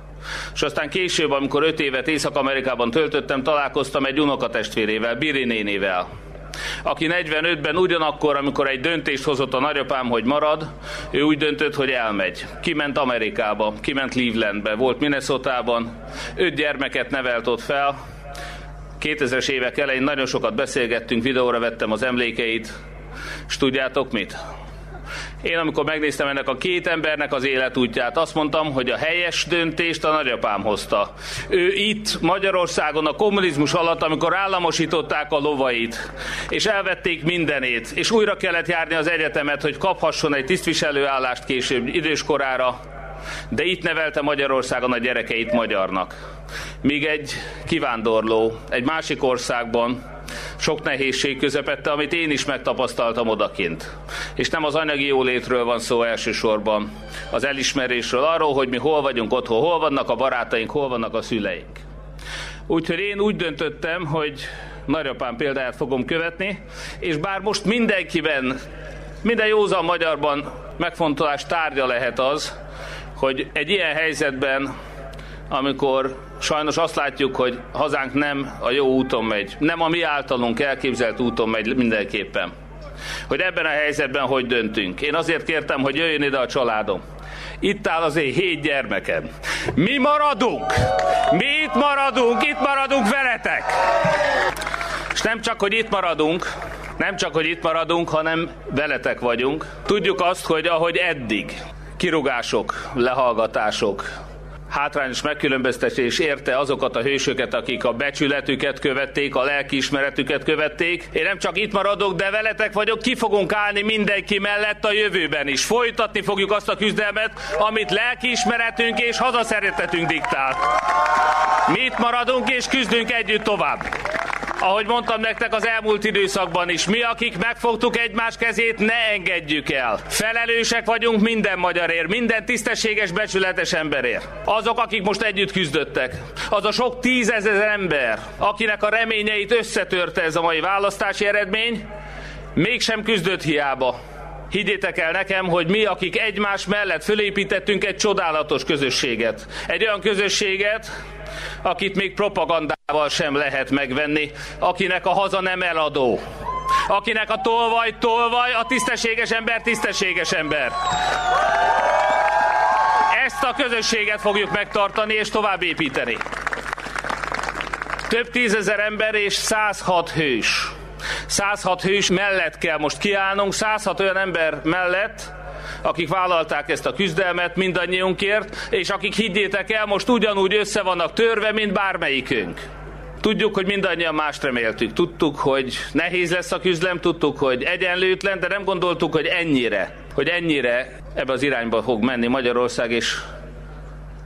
És aztán később, amikor öt évet Észak-Amerikában töltöttem, találkoztam egy unokatestvérével, Biri nénével, aki 45-ben ugyanakkor, amikor egy döntést hozott a nagyapám, hogy marad, ő úgy döntött, hogy elmegy. Kiment Amerikába, kiment Clevelandbe, volt Minnesota-ban, öt gyermeket nevelt ott fel, 2000-es évek elején nagyon sokat beszélgettünk, videóra vettem az emlékeit, és tudjátok mit? Én amikor megnéztem ennek a két embernek az életútját, azt mondtam, hogy a helyes döntést a nagyapám hozta. Ő itt Magyarországon a kommunizmus alatt, amikor államosították a lovait, és elvették mindenét, és újra kellett járni az egyetemet, hogy kaphasson egy tisztviselőállást később időskorára, de itt nevelte Magyarországon a gyerekeit magyarnak. Míg egy kivándorló egy másik országban sok nehézség közepette, amit én is megtapasztaltam odakint. És nem az anyagi jólétről van szó elsősorban, az elismerésről, arról, hogy mi hol vagyunk otthon, hol vannak a barátaink, hol vannak a szüleink. Úgyhogy én úgy döntöttem, hogy nagyapám példáját fogom követni, és bár most mindenkiben, minden józan magyarban megfontolás tárgya lehet az, hogy egy ilyen helyzetben, amikor sajnos azt látjuk, hogy hazánk nem a jó úton megy, nem a mi általunk elképzelt úton megy mindenképpen. Hogy ebben a helyzetben hogy döntünk. Én azért kértem, hogy jöjjön ide a családom. Itt áll az én hét gyermekem. Mi maradunk! Mi itt maradunk, itt maradunk veletek! És nem csak, hogy itt maradunk, nem csak, hogy itt maradunk, hanem veletek vagyunk. Tudjuk azt, hogy ahogy eddig, kirugások, lehallgatások, hátrányos megkülönböztetés érte azokat a hősöket, akik a becsületüket követték, a lelkiismeretüket követték. Én nem csak itt maradok, de veletek vagyok, ki fogunk állni mindenki mellett a jövőben is. Folytatni fogjuk azt a küzdelmet, amit lelkiismeretünk és hazaszeretetünk diktál. Mi itt maradunk és küzdünk együtt tovább. Ahogy mondtam nektek az elmúlt időszakban is, mi, akik megfogtuk egymás kezét, ne engedjük el. Felelősek vagyunk minden magyarért, minden tisztességes, becsületes emberért. Azok, akik most együtt küzdöttek, az a sok tízezer ember, akinek a reményeit összetörte ez a mai választási eredmény, mégsem küzdött hiába. Higgyétek el nekem, hogy mi, akik egymás mellett fölépítettünk egy csodálatos közösséget. Egy olyan közösséget, akit még propagandával sem lehet megvenni, akinek a haza nem eladó, akinek a tolvaj tolvaj, a tisztességes ember tisztességes ember. Ezt a közösséget fogjuk megtartani és tovább építeni. Több tízezer ember és 106 hős. 106 hős mellett kell most kiállnunk, 106 olyan ember mellett, akik vállalták ezt a küzdelmet mindannyiunkért, és akik higgyétek el, most ugyanúgy össze vannak törve, mint bármelyikünk. Tudjuk, hogy mindannyian mást reméltük. Tudtuk, hogy nehéz lesz a küzdelem, tudtuk, hogy egyenlőtlen, de nem gondoltuk, hogy ennyire, hogy ennyire ebbe az irányba fog menni Magyarország, és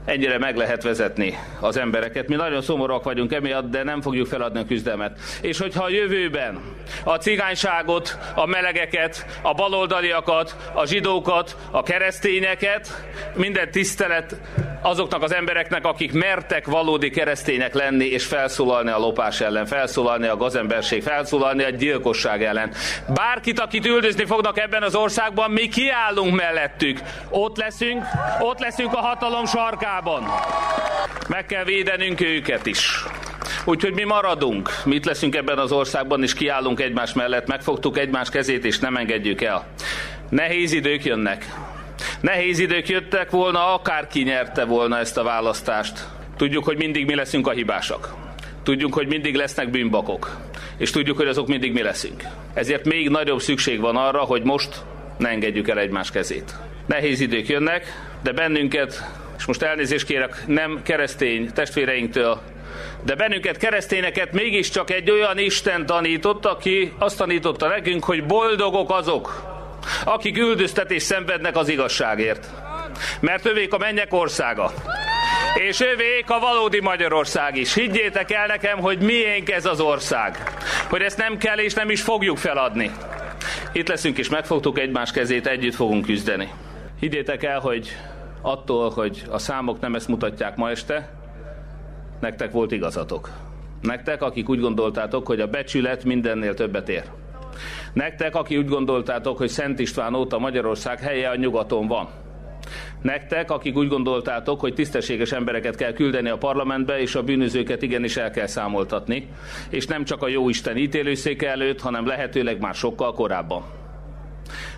ennyire meg lehet vezetni az embereket. Mi nagyon szomorúak vagyunk emiatt, de nem fogjuk feladni a küzdelmet. És hogyha a jövőben a cigányságot, a melegeket, a baloldaliakat, a zsidókat, a keresztényeket, minden tisztelet azoknak az embereknek, akik mertek valódi keresztények lenni és felszólalni a lopás ellen, felszólalni a gazemberség, felszólalni a gyilkosság ellen. Bárkit, akit üldözni fognak ebben az országban, mi kiállunk mellettük. Ott leszünk, ott leszünk a hatalom sarkában. Meg kell védenünk őket is. Úgyhogy mi maradunk, mi itt leszünk ebben az országban, és kiállunk egymás mellett, megfogtuk egymás kezét, és nem engedjük el. Nehéz idők jönnek. Nehéz idők jöttek volna, akárki nyerte volna ezt a választást. Tudjuk, hogy mindig mi leszünk a hibásak. Tudjuk, hogy mindig lesznek bűnbakok. És tudjuk, hogy azok mindig mi leszünk. Ezért még nagyobb szükség van arra, hogy most ne engedjük el egymás kezét. Nehéz idők jönnek, de bennünket, és most elnézést kérek nem keresztény testvéreinktől, de bennünket keresztényeket mégiscsak egy olyan Isten tanított, aki azt tanította nekünk, hogy boldogok azok, akik üldöztetés szenvednek az igazságért. Mert övék a mennyek országa. És övék a valódi Magyarország is. Higgyétek el nekem, hogy miénk ez az ország. Hogy ezt nem kell és nem is fogjuk feladni. Itt leszünk és megfogtuk egymás kezét, együtt fogunk küzdeni. Higgyétek el, hogy attól, hogy a számok nem ezt mutatják ma este, nektek volt igazatok. Nektek, akik úgy gondoltátok, hogy a becsület mindennél többet ér. Nektek, aki úgy gondoltátok, hogy Szent István óta Magyarország helye a nyugaton van. Nektek, akik úgy gondoltátok, hogy tisztességes embereket kell küldeni a parlamentbe, és a bűnözőket igenis el kell számoltatni, és nem csak a jóisten ítélőszéke előtt, hanem lehetőleg már sokkal korábban.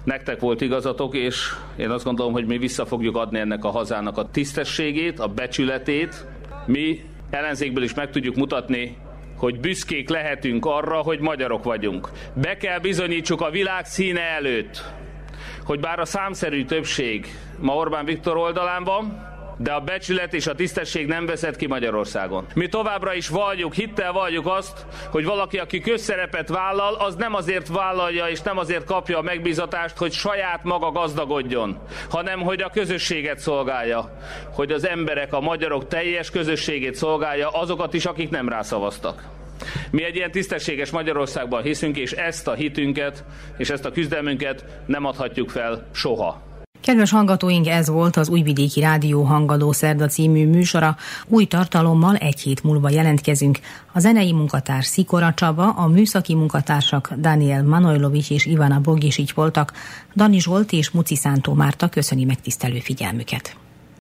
Nektek volt igazatok, és én azt gondolom, hogy mi vissza fogjuk adni ennek a hazának a tisztességét, a becsületét. Mi ellenzékből is meg tudjuk mutatni, hogy büszkék lehetünk arra, hogy magyarok vagyunk. Be kell bizonyítsuk a világ színe előtt, hogy bár a számszerű többség ma Orbán Viktor oldalán van, de a becsület és a tisztesség nem veszett ki Magyarországon. Mi továbbra is valljuk, hittel valljuk azt, hogy valaki, aki közszerepet vállal, az nem azért vállalja és nem azért kapja a megbízatást, hogy saját maga gazdagodjon, hanem hogy a közösséget szolgálja, hogy az emberek, a magyarok teljes közösségét szolgálja, azokat is, akik nem rászavaztak. Mi egy ilyen tisztességes Magyarországban hiszünk, és ezt a hitünket és ezt a küzdelmünket nem adhatjuk fel soha. Kedves hallgatóink, ez volt az Újvidéki Rádió Hangadó Szerda című műsora. Új tartalommal egy hét múlva jelentkezünk. A zenei munkatárs Szikora Csaba, a műszaki munkatársak Daniel Manojlovics és Ivana Bogisics voltak. Dani Zsolt és Muci Szántó Márta köszöni megtisztelő figyelmüket.